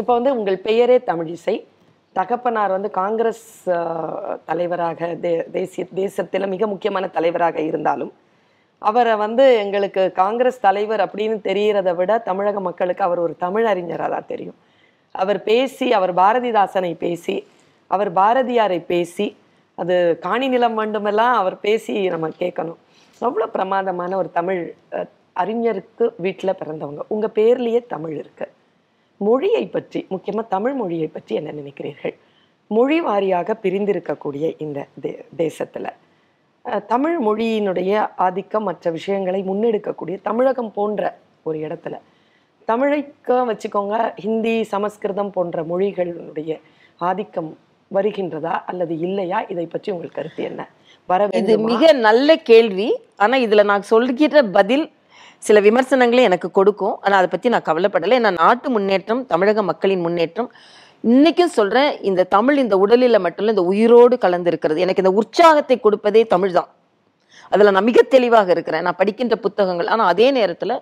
இப்போ வந்து உங்கள் பெயரே தமிழிசை தகப்பனார் வந்து காங்கிரஸ் தலைவராக தே தேசிய தேசத்தில் மிக முக்கியமான தலைவராக இருந்தாலும் அவரை வந்து எங்களுக்கு காங்கிரஸ் தலைவர் அப்படின்னு தெரிகிறத விட தமிழக மக்களுக்கு அவர் ஒரு தமிழறிஞராக தான் தெரியும். அவர் பேசி அவர் பாரதிதாசனை பேசி அவர் பாரதியாரை பேசி அது காணி நிலம் வேண்டுமெல்லாம் அவர் பேசி நம்ம கேட்கணும். அவ்வளோ பிரமாதமான ஒரு தமிழ் அறிஞருக்கு வீட்டில் பிறந்தவங்க. உங்கள் பேர்லேயே தமிழ் இருக்குது மொழியை பற்றி முக்கியமாக தமிழ் மொழியை பற்றி என்ன நினைக்கிறீர்கள்? மொழி வாரியாக பிரிந்திருக்கக்கூடிய இந்த தே தேசத்தில். தமிழ் மொழியினுடைய ஆதிக்கம் மற்ற விஷயங்களை முன்னெடுக்கக்கூடிய தமிழகம் போன்ற ஒரு இடத்துல. தமிழைக்க வச்சுக்கோங்க ஹிந்தி சமஸ்கிருதம் போன்ற மொழிகளுடைய ஆதிக்கம் வருகின்றதா அல்லது இல்லையா? இதை பற்றி உங்கள் கருத்து என்ன? வர இது? மிக நல்ல கேள்வி. ஆனா இதுல நான் சொல்கிற பதில் சில விமர்சனங்களை எனக்கு கொடுக்கும். ஆனால் அதை பற்றி நான் கவலைப்படலை. ஏன்னா நாட்டு முன்னேற்றம் தமிழக மக்களின் முன்னேற்றம் இன்றைக்கும் சொல்கிறேன் இந்த தமிழ் இந்த உடலில் மட்டும் இந்த உயிரோடு கலந்துருக்கிறது. எனக்கு இந்த உற்சாகத்தை கொடுப்பதே தமிழ் தான். அதில் நான் மிக தெளிவாக இருக்கிறேன். நான் படிக்கின்ற புத்தகங்கள் ஆனால் அதே நேரத்தில்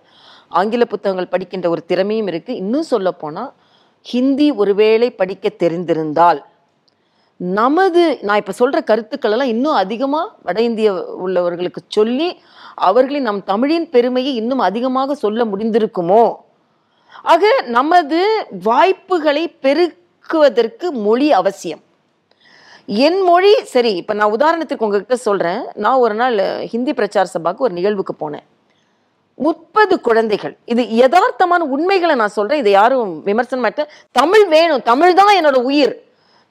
ஆங்கில புத்தகங்கள் படிக்கின்ற ஒரு திறமையும் இருக்குது இன்னும் சொல்ல போனால் ஹிந்தி ஒருவேளை படிக்க தெரிந்திருந்தால் நமது நான் இப்போ சொல்கிற கருத்துக்கள் எல்லாம் இன்னும் அதிகமாக வட இந்திய உள்ளவர்களுக்கு சொல்லி அவர்களின் நம் தமிழின் பெருமையை இன்னும் அதிகமாக சொல்ல முடிந்திருக்குமோ? ஆக நமது வாய்ப்புகளை பெருக்குவதற்கு மொழி அவசியம். என் மொழி சரி இப்போ நான் உதாரணத்துக்கு உங்ககிட்ட சொல்கிறேன் நான் ஒரு நாள் ஹிந்தி பிரச்சார சபாக்கு ஒரு நிகழ்வுக்கு போனேன். முப்பது குழந்தைகள். இது யதார்த்தமான உண்மைகளை நான் சொல்கிறேன் இதை யாரும் விமர்சனம் மாட்டேன் தமிழ் வேணும். தமிழ் தான் என்னோட உயிர்.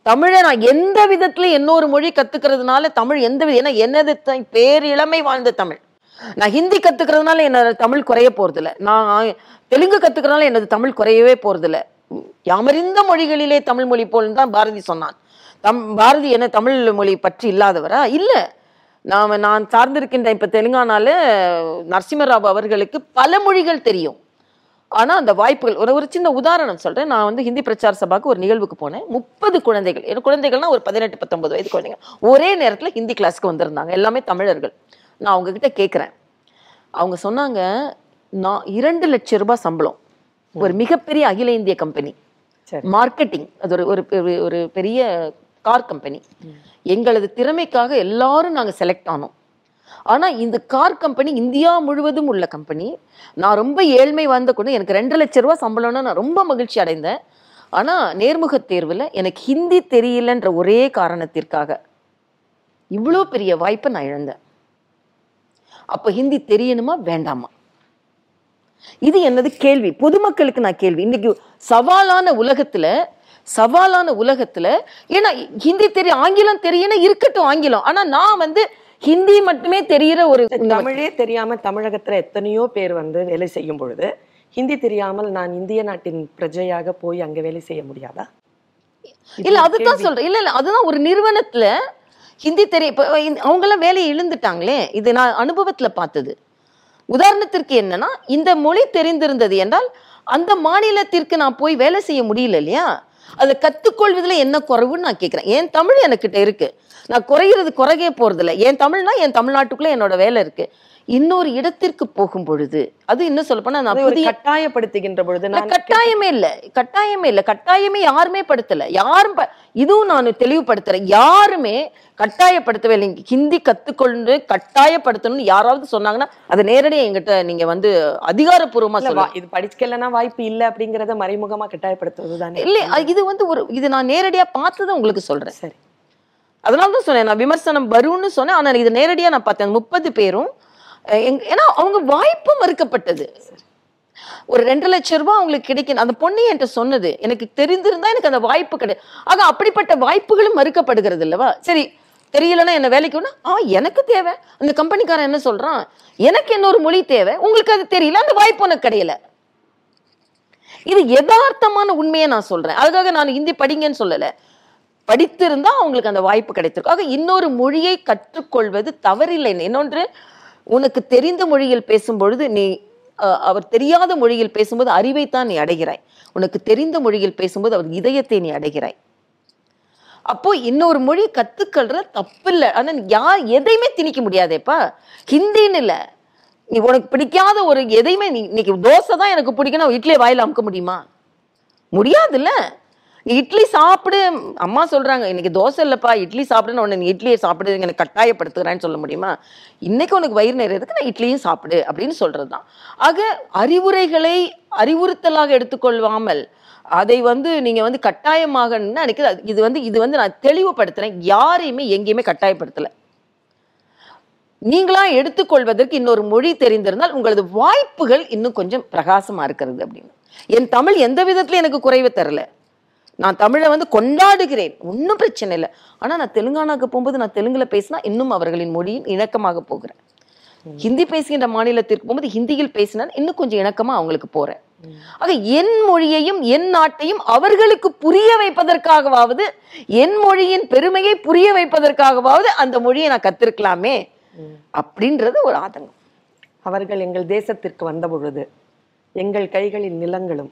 தமிழை நான் எந்த விதத்துல இன்னொரு மொழி கத்துக்கிறதுனால தமிழ் எந்த வித ஏன்னா என்னது பேர் பேரிழமை வாழ்ந்த தமிழ். நான் ஹிந்தி கத்துக்கிறதுனால என்னோட தமிழ் குறைய போறதில்ல. நான் தெலுங்கு கத்துக்கிறதுனால எனது தமிழ் குறையவே போறதில்ல. யாமறிந்த மொழிகளிலே தமிழ் மொழி போல் தான் பாரதி சொன்னான். தம் பாரதி என்ன தமிழ் மொழி பற்றி இல்லாதவரா? இல்ல. நாம நான் சார்ந்திருக்கின்ற இப்ப தெலுங்கானால நரசிம்மராவ் அவர்களுக்கு பல மொழிகள் தெரியும். ஆனா அந்த வாய்ப்புகள் ஒரு ஒரு சின்ன உதாரணம் சொல்றேன். நான் வந்து ஹிந்தி பிரச்சார சபாக்கு ஒரு நிகழ்வுக்கு போனேன். முப்பது குழந்தைகள் என் குழந்தைகள்னா ஒரு பதினெட்டு பத்தொன்பது வயது குழந்தைங்க ஒரே நேரத்துல ஹிந்தி கிளாஸ்க்கு வந்திருந்தாங்க. எல்லாமே தமிழர்கள். நான் அவங்க கிட்ட கேட்குறேன் அவங்க சொன்னாங்க நான் இரண்டு லட்சம் ரூபாய் சம்பளம். ஒரு மிகப்பெரிய அகில இந்திய கம்பெனி. மார்க்கெட்டிங் அது ஒரு ஒரு ஒரு பெரிய கார் கம்பெனி. எங்களது திறமைக்காக எல்லாரும் நாங்க செலக்ட் ஆனோம். ஆனா இந்த கார் கம்பெனி இந்தியா முழுவதும் உள்ள கம்பெனி. நான் ரொம்ப ஏழ்மை வாழ்ந்த கொண்டு எனக்கு ரெண்டு லட்சம் ரூபாய் சம்பளம்னு நான் ரொம்ப மகிழ்ச்சி அடைந்தேன். ஆனா நேர்முக தேர்வுல எனக்கு ஹிந்தி தெரியலன்ற ஒரே காரணத்திற்காக இவ்வளோ பெரிய வாய்ப்பை நான் இழந்தேன். அப்ப ஹிந்தி தெரியணுமா? வேண்டாமா? இது என்னது கேள்வி. பொதுமக்களுக்கு நான் கேள்வி. இன்னைக்கு சவாலான உலகத்துல சவாலான உலகத்துல ஏன்னா ஹிந்தி தெரியும் ஆங்கிலம் தெரியணும் இருக்கட்டும் ஆங்கிலம். ஆனா நான் வந்து ஹிந்தி மட்டுமே தெரியிற ஒரு தமிழே தெரியாம தமிழகத்துல எத்தனையோ பேர் வந்து வேலை செய்யும் பொழுது ஹிந்தி தெரியாமல் நான் இந்திய நாட்டின் பிரஜையாக போய் அங்க வேலை செய்ய முடியாதா? இல்ல அதுதான் சொல்றேன். இல்ல இல்ல அதுதான் ஒரு நிறுவனத்துல ஹிந்தி தெரிய இப்போ அவங்கெல்லாம் வேலையை இழந்துட்டாங்களே. இது நான் அனுபவத்துல பார்த்தது. உதாரணத்திற்கு என்னன்னா இந்த மொழி தெரிந்திருந்தது என்றால் அந்த மாநிலத்திற்கு நான் போய் வேலை செய்ய முடியல இல்லையா? அதை கற்றுக்கொள்வதில் என்ன குறைவுன்னு நான் கேட்குறேன். என் தமிழ் எனக்கிட்ட இருக்கு. நான் குறையிறது குறையே போறது என் தமிழ்னா என் தமிழ்நாட்டுக்குள்ள என்னோட வேலை இருக்கு. இன்னொரு இடத்திற்கு போகும் பொழுது அது இன்னும் சொல்ல போனா நான் கட்டாயப்படுத்துகின்ற பொழுது நான் கட்டாயமே இல்ல. கட்டாயமே இல்ல. கட்டாயமே யாருமே படுத்தல. யாரும் இதுவும் நான் தெளிவுபடுத்துறேன். யாருமே கட்டாயப்படுத்தவே இல்லை. ஹிந்தி கத்துக்கொண்டு கட்டாயப்படுத்தணும்னு யாராவது சொன்னாங்கன்னா அதை நேரடியா என்கிட்ட நீங்க வந்து அதிகாரப்பூர்வமா வா- இது படிக்கலன்னா வாய்ப்பு இல்ல அப்படிங்கறத மறைமுகமா கட்டாயப்படுத்துவது தானே இல்ல இது வந்து ஒரு இது நான் நேரடியா பார்த்ததை உங்களுக்கு சொல்றேன். சரி. அதனால தான் சொன்னேன் நான் விமர்சனம் வரும்னு சொன்னேன். ஆனா இது நேரடியா நான் பார்த்தேன். முப்பது பேரும் ஏன்னா அவங்க வாய்ப்பு மறுக்கப்பட்டது. ஒரு ரெண்டு லட்சம் ரூபாய் அவங்களுக்கு கிடைக்கும் அந்த பொண்ணு என்கிட்ட சொன்னது. எனக்கு தெரிந்திருந்தா எனக்கு அந்த வாய்ப்பு கிடை ஆக அப்படிப்பட்ட வாய்ப்புகளும் மறுக்கப்படுகிறது இல்லவா சரி தெரியலன்னா என்ன வேலைக்கு வேணும்? ஆ எனக்கு தேவை. அந்த கம்பெனிக்காரன் என்ன சொல்றான்? எனக்கு இன்னொரு மொழி தேவை? உங்களுக்கு அது தெரியல. அந்த வாய்ப்பு உனக்கு கிடையல. இது யதார்த்தமான உண்மையை நான் சொல்றேன். அதுக்காக நான் ஹிந்தி படிங்கன்னு சொல்லல. படித்திருந்தா அவங்களுக்கு அந்த வாய்ப்பு கிடைத்திருக்கும். ஆக இன்னொரு மொழியை கற்றுக்கொள்வது தவறில்லை. இன்னொன்று உனக்கு தெரிந்த மொழியில் பேசும்பொழுது நீ அவர் தெரியாத மொழியில் பேசும்போது அறிவைத்தான் நீ அடைகிறாய். உனக்கு தெரிந்த மொழியில் பேசும்போது அவர் இதயத்தை நீ அடைகிறாய். அப்போ இன்னொரு மொழி கத்துக்கள்ற தப்பு இல்லை யார் எதையுமே திணிக்க முடியாதேப்பா. ஹிந்தின்னு இல்லை. நீ உனக்கு பிடிக்காத ஒரு எதையுமே நீ இன்னைக்கு தோசை தான் எனக்கு பிடிக்கணும் இட்லியை வாயில் அமுக்க முடியுமா? முடியாதுல்ல. இட்லி சாப்பிடு அம்மா சொல்றாங்க இன்னைக்கு தோசை இல்லப்பா இட்லி சாப்பிடுன்னு உடனே இட்லியை சாப்பிடு எனக்கு கட்டாயப்படுத்துகிறேன்னு சொல்ல முடியுமா? இன்னைக்கு உனக்கு வயிறு நிறையறதுக்கு நான் இட்லியும் சாப்பிடு அப்படின்னு சொல்றது தான் ஆக அறிவுரைகளை அறிவுறுத்தலாக எடுத்துக்கொள்வாமல் அதை வந்து நீங்க வந்து கட்டாயமாக நினைக்கிறது இது வந்து இது வந்து நான் தெளிவுபடுத்துறேன் யாரையுமே எங்கேயுமே கட்டாயப்படுத்தல. நீங்களா எடுத்துக்கொள்வதற்கு இன்னொரு மொழி தெரிந்திருந்தால் உங்களது வாய்ப்புகள் இன்னும் கொஞ்சம் பிரகாசமா இருக்கிறது அப்படின்னு. என் தமிழ் எந்த விதத்துல எனக்கு குறைவு தரல. நான் தமிழை வந்து கொண்டாடுகிறேன். ஒன்றும் பிரச்சனை இல்லை. ஆனா நான் தெலுங்கானாக்கு போகும்போது நான் தெலுங்குல பேசினா இன்னும் அவர்களின் மொழியின் இணக்கமாக போகிறேன் ஹிந்தி பேசுகின்ற மாநிலத்திற்கு போகும்போது ஹிந்தியில் பேசினா இன்னும் கொஞ்சம் இணக்கமா அவங்களுக்கு போறேன் ஆக என் மொழியையும் என் நாட்டையும் அவர்களுக்கு புரிய வைப்பதற்காகவாவது என் மொழியின் பெருமையை புரிய வைப்பதற்காகவாவது அந்த மொழியை நான் கத்திருக்கலாமே அப்படின்றது ஒரு ஆதங்கம். அவர்கள் எங்கள் தேசத்திற்கு வந்த பொழுது எங்கள் கைகளில் நிலங்களும்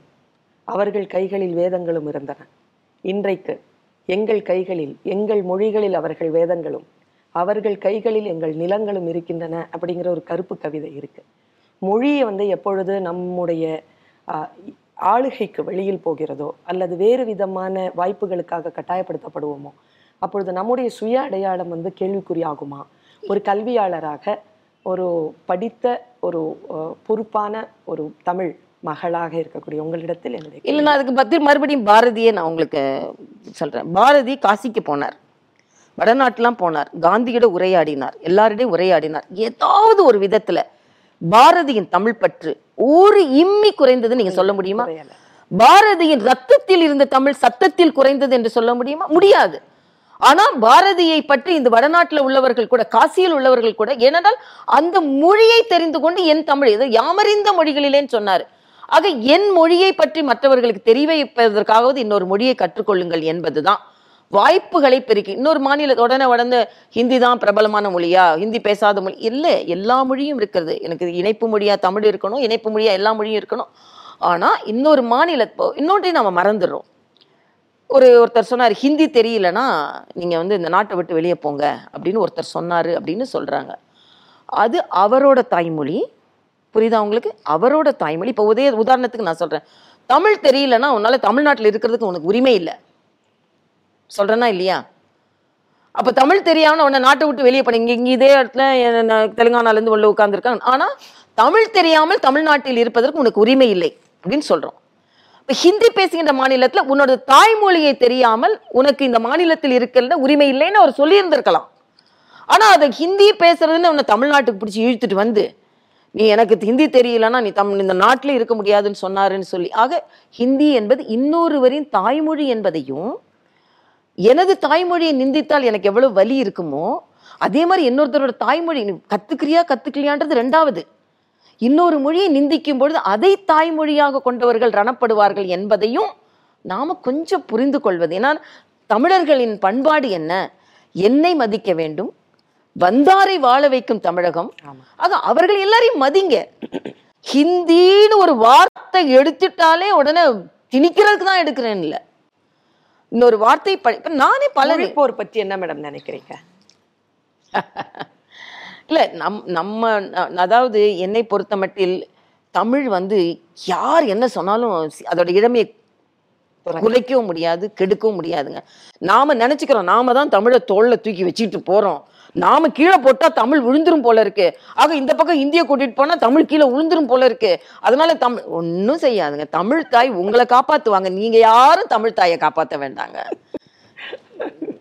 அவர்கள் கைகளில் வேதங்களும் இருந்தன. இன்றைக்கு எங்கள் கைகளில் எங்கள் மொழிகளில் அவர்கள் வேதங்களும் அவர்கள் கைகளில் எங்கள் நிலங்களும் இருக்கின்றன அப்படிங்கிற ஒரு கருப்பு கவிதை இருக்கு. மொழியை வந்து எப்பொழுது நம்முடைய ஆளுகைக்கு வெளியில் போகிறதோ அல்லது வேறு விதமான வாய்ப்புகளுக்காக கட்டாயப்படுத்தப்படுவோமோ அப்பொழுது நம்முடைய சுய அடையாளம் வந்து கேள்விக்குறியாகுமா? ஒரு கல்வியாளராக ஒரு படித்த ஒரு பொறுப்பான ஒரு தமிழ் மகளாக இருக்கக்கூடிய உங்களிடத்தில் என்னுடைய இல்ல நான் அதுக்கு பத்தி மறுபடியும் பாரதியே நான் உங்களுக்கு சொல்றேன். பாரதி காசிக்கு போனார். வடநாட்டுலாம் போனார். காந்தியிட உரையாடினார். எல்லாரிடையும் உரையாடினார். ஏதாவது ஒரு விதத்துல பாரதியின் தமிழ் பற்று ஒரு இம்மி குறைந்தது நீங்க சொல்ல முடியுமா. பாரதியின் ரத்தத்தில் இருந்த தமிழ் சத்தத்தில் குறைந்தது என்று சொல்ல முடியுமா? முடியாது. ஆனா பாரதியை பற்றி இந்த வடநாட்டுல உள்ளவர்கள் கூட காசியில் உள்ளவர்கள் கூட ஏனென்றால் அந்த மொழியை தெரிந்து கொண்டு என் தமிழ் இது யாமறிந்த மொழிகளிலேன்னு சொன்னாரு. ஆக என் மொழியை பற்றி மற்றவர்களுக்கு தெரிவிப்பதற்காகவது இன்னொரு மொழியை கற்றுக்கொள்ளுங்கள் என்பதுதான். வாய்ப்புகளை பெருக்கி இன்னொரு மாநில உடனே உடனே ஹிந்தி தான் பிரபலமான மொழியா ஹிந்தி பேசாத மொழி? இல்லை எல்லா மொழியும் இருக்கிறது. எனக்கு இணைப்பு மொழியா தமிழ் இருக்கணும் இணைப்பு மொழியா எல்லா மொழியும் இருக்கணும். ஆனா இன்னொரு மாநில இன்னொன்றையும் நம்ம மறந்துடுறோம். ஒரு ஒருத்தர் சொன்னார் ஹிந்தி தெரியலனா நீங்கள் வந்து இந்த நாட்டை விட்டு வெளியே போங்க அப்படின்னு ஒருத்தர் சொன்னார் அப்படின்னு சொல்கிறாங்க அது அவரோட தாய்மொழி புரியுதா உங்களுக்கு? அவரோட தாய்மொழி. இப்போ உதய உதாரணத்துக்கு நான் சொல்கிறேன் தமிழ் தெரியலன்னா உன்னால் தமிழ்நாட்டில் இருக்கிறதுக்கு உனக்கு உரிமை இல்லை. சொல்கிறேன்னா இல்லையா? அப்போ தமிழ் தெரியாமல் உன்னை நாட்டை விட்டு வெளியே போன இங்கே இங்கே இதே இடத்துல தெலுங்கானாலேருந்து நான் உள்ள உட்கார்ந்துருக்காங்க ஆனால் தமிழ் தெரியாமல் தமிழ்நாட்டில் இருப்பதற்கு உனக்கு உரிமை இல்லை அப்படின்னு சொல்கிறோம் இப்போ ஹிந்தி பேசுகின்ற மாநிலத்தில் உன்னோட தாய்மொழியை தெரியாமல் உனக்கு இந்த மாநிலத்தில் இருக்கிற உரிமை இல்லைன்னு அவர் சொல்லியிருந்திருக்கலாம். ஆனால் அதை ஹிந்தி பேசுறதுன்னு உன்னை தமிழ்நாட்டுக்கு பிடிச்சி இழுத்துட்டு வந்து நீ எனக்கு ஹிந்தி தெரியலன்னா நீ தம் இந்த நாட்டில் இருக்க முடியாதுன்னு சொன்னாருன்னு சொல்லி. ஆக ஹிந்தி என்பது இன்னொருவரின் தாய்மொழி என்பதையும் எனது தாய்மொழியை நிந்தித்தால் எனக்கு எவ்வளவு வலி இருக்குமோ அதே மாதிரி இன்னொருத்தரோட தாய்மொழி நீ கத்துக்கிறியா கத்துக்கலையான்றது ரெண்டாவது. இன்னொரு மொழியை நிந்திக்கும் பொழுது அதை தாய்மொழியாக கொண்டவர்கள் ரணப்படுவார்கள் என்பதையும் நாம கொஞ்சம் புரிந்து கொள்வது. ஏன்னா தமிழர்களின் பண்பாடு என்ன? என்னை மதிக்க வேண்டும் வந்தாரை வாழ வைக்கும் தமிழகம். ஆக அவர்கள் எல்லாரையும் மதிங்க. ஹிந்தின்னு ஒரு வார்த்தை எடுத்துட்டாலே உடனே திணிக்கிறதுக்கு தான் எடுக்கிறேன் இல்ல இன்னொரு வார்த்தை நானே பல மொழிப்போர் பற்றி என்ன மேடம் நினைக்கிறீங்க? இல்ல நம் நம்ம அதாவது என்னை பொறுத்த மட்டில் தமிழ் வந்து யார் என்ன சொன்னாலும் அதோட இளமையை குலைக்கவும் முடியாது கெடுக்கவும் முடியாதுங்க. நாம நினைச்சுக்கிறோம் நாம தான் தமிழை தோல்ல தூக்கி வச்சுட்டு போறோம். நாம கீழே போட்டா தமிழ் விழுந்துரும் போல இருக்கு. ஆக இந்த பக்கம் இந்திய கூட்டிட்டு போனா தமிழ் கீழே விழுந்துரும் போல இருக்கு. அதனால தமிழ் ஒன்றும் செய்யாதுங்க. தமிழ் தாய் உங்களை காப்பாத்துவாங்க. நீங்க யாரும் தமிழ் தாயை காப்பாத்த வேண்டாங்க.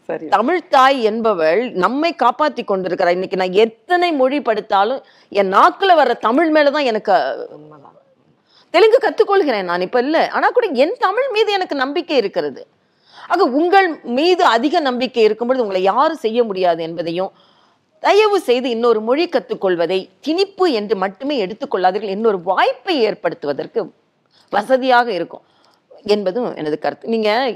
சரி. தமிழ் தாய் என்பவள் நம்மை காப்பாத்தி கொண்டிருக்கிறார் இன்னைக்கு நான் எத்தனை மொழி படித்தாலும் என் நாக்குல வர்ற தமிழ் மேலதான் எனக்கு தெலுங்கு கத்துக்கொள்கிறேன் நான். இப்ப இல்ல. ஆனா கூட என் தமிழ் மீது எனக்கு நம்பிக்கை இருக்கிறது. ஆக உங்கள் மீது அதிக நம்பிக்கை இருக்கும் பொழுது உங்களை யாரும் செய்ய முடியாது என்பதையும் தயவு செய்து இன்னொரு மொழி கற்றுக்கொள்வதை திணிப்பு என்று மட்டுமே எடுத்துக்கொள்ளாதீர்கள். இன்னொரு வாய்ப்பை ஏற்படுத்துவதற்கு வசதியாக இருக்கும் என்பதும் எனது கருத்து. நீங்கள்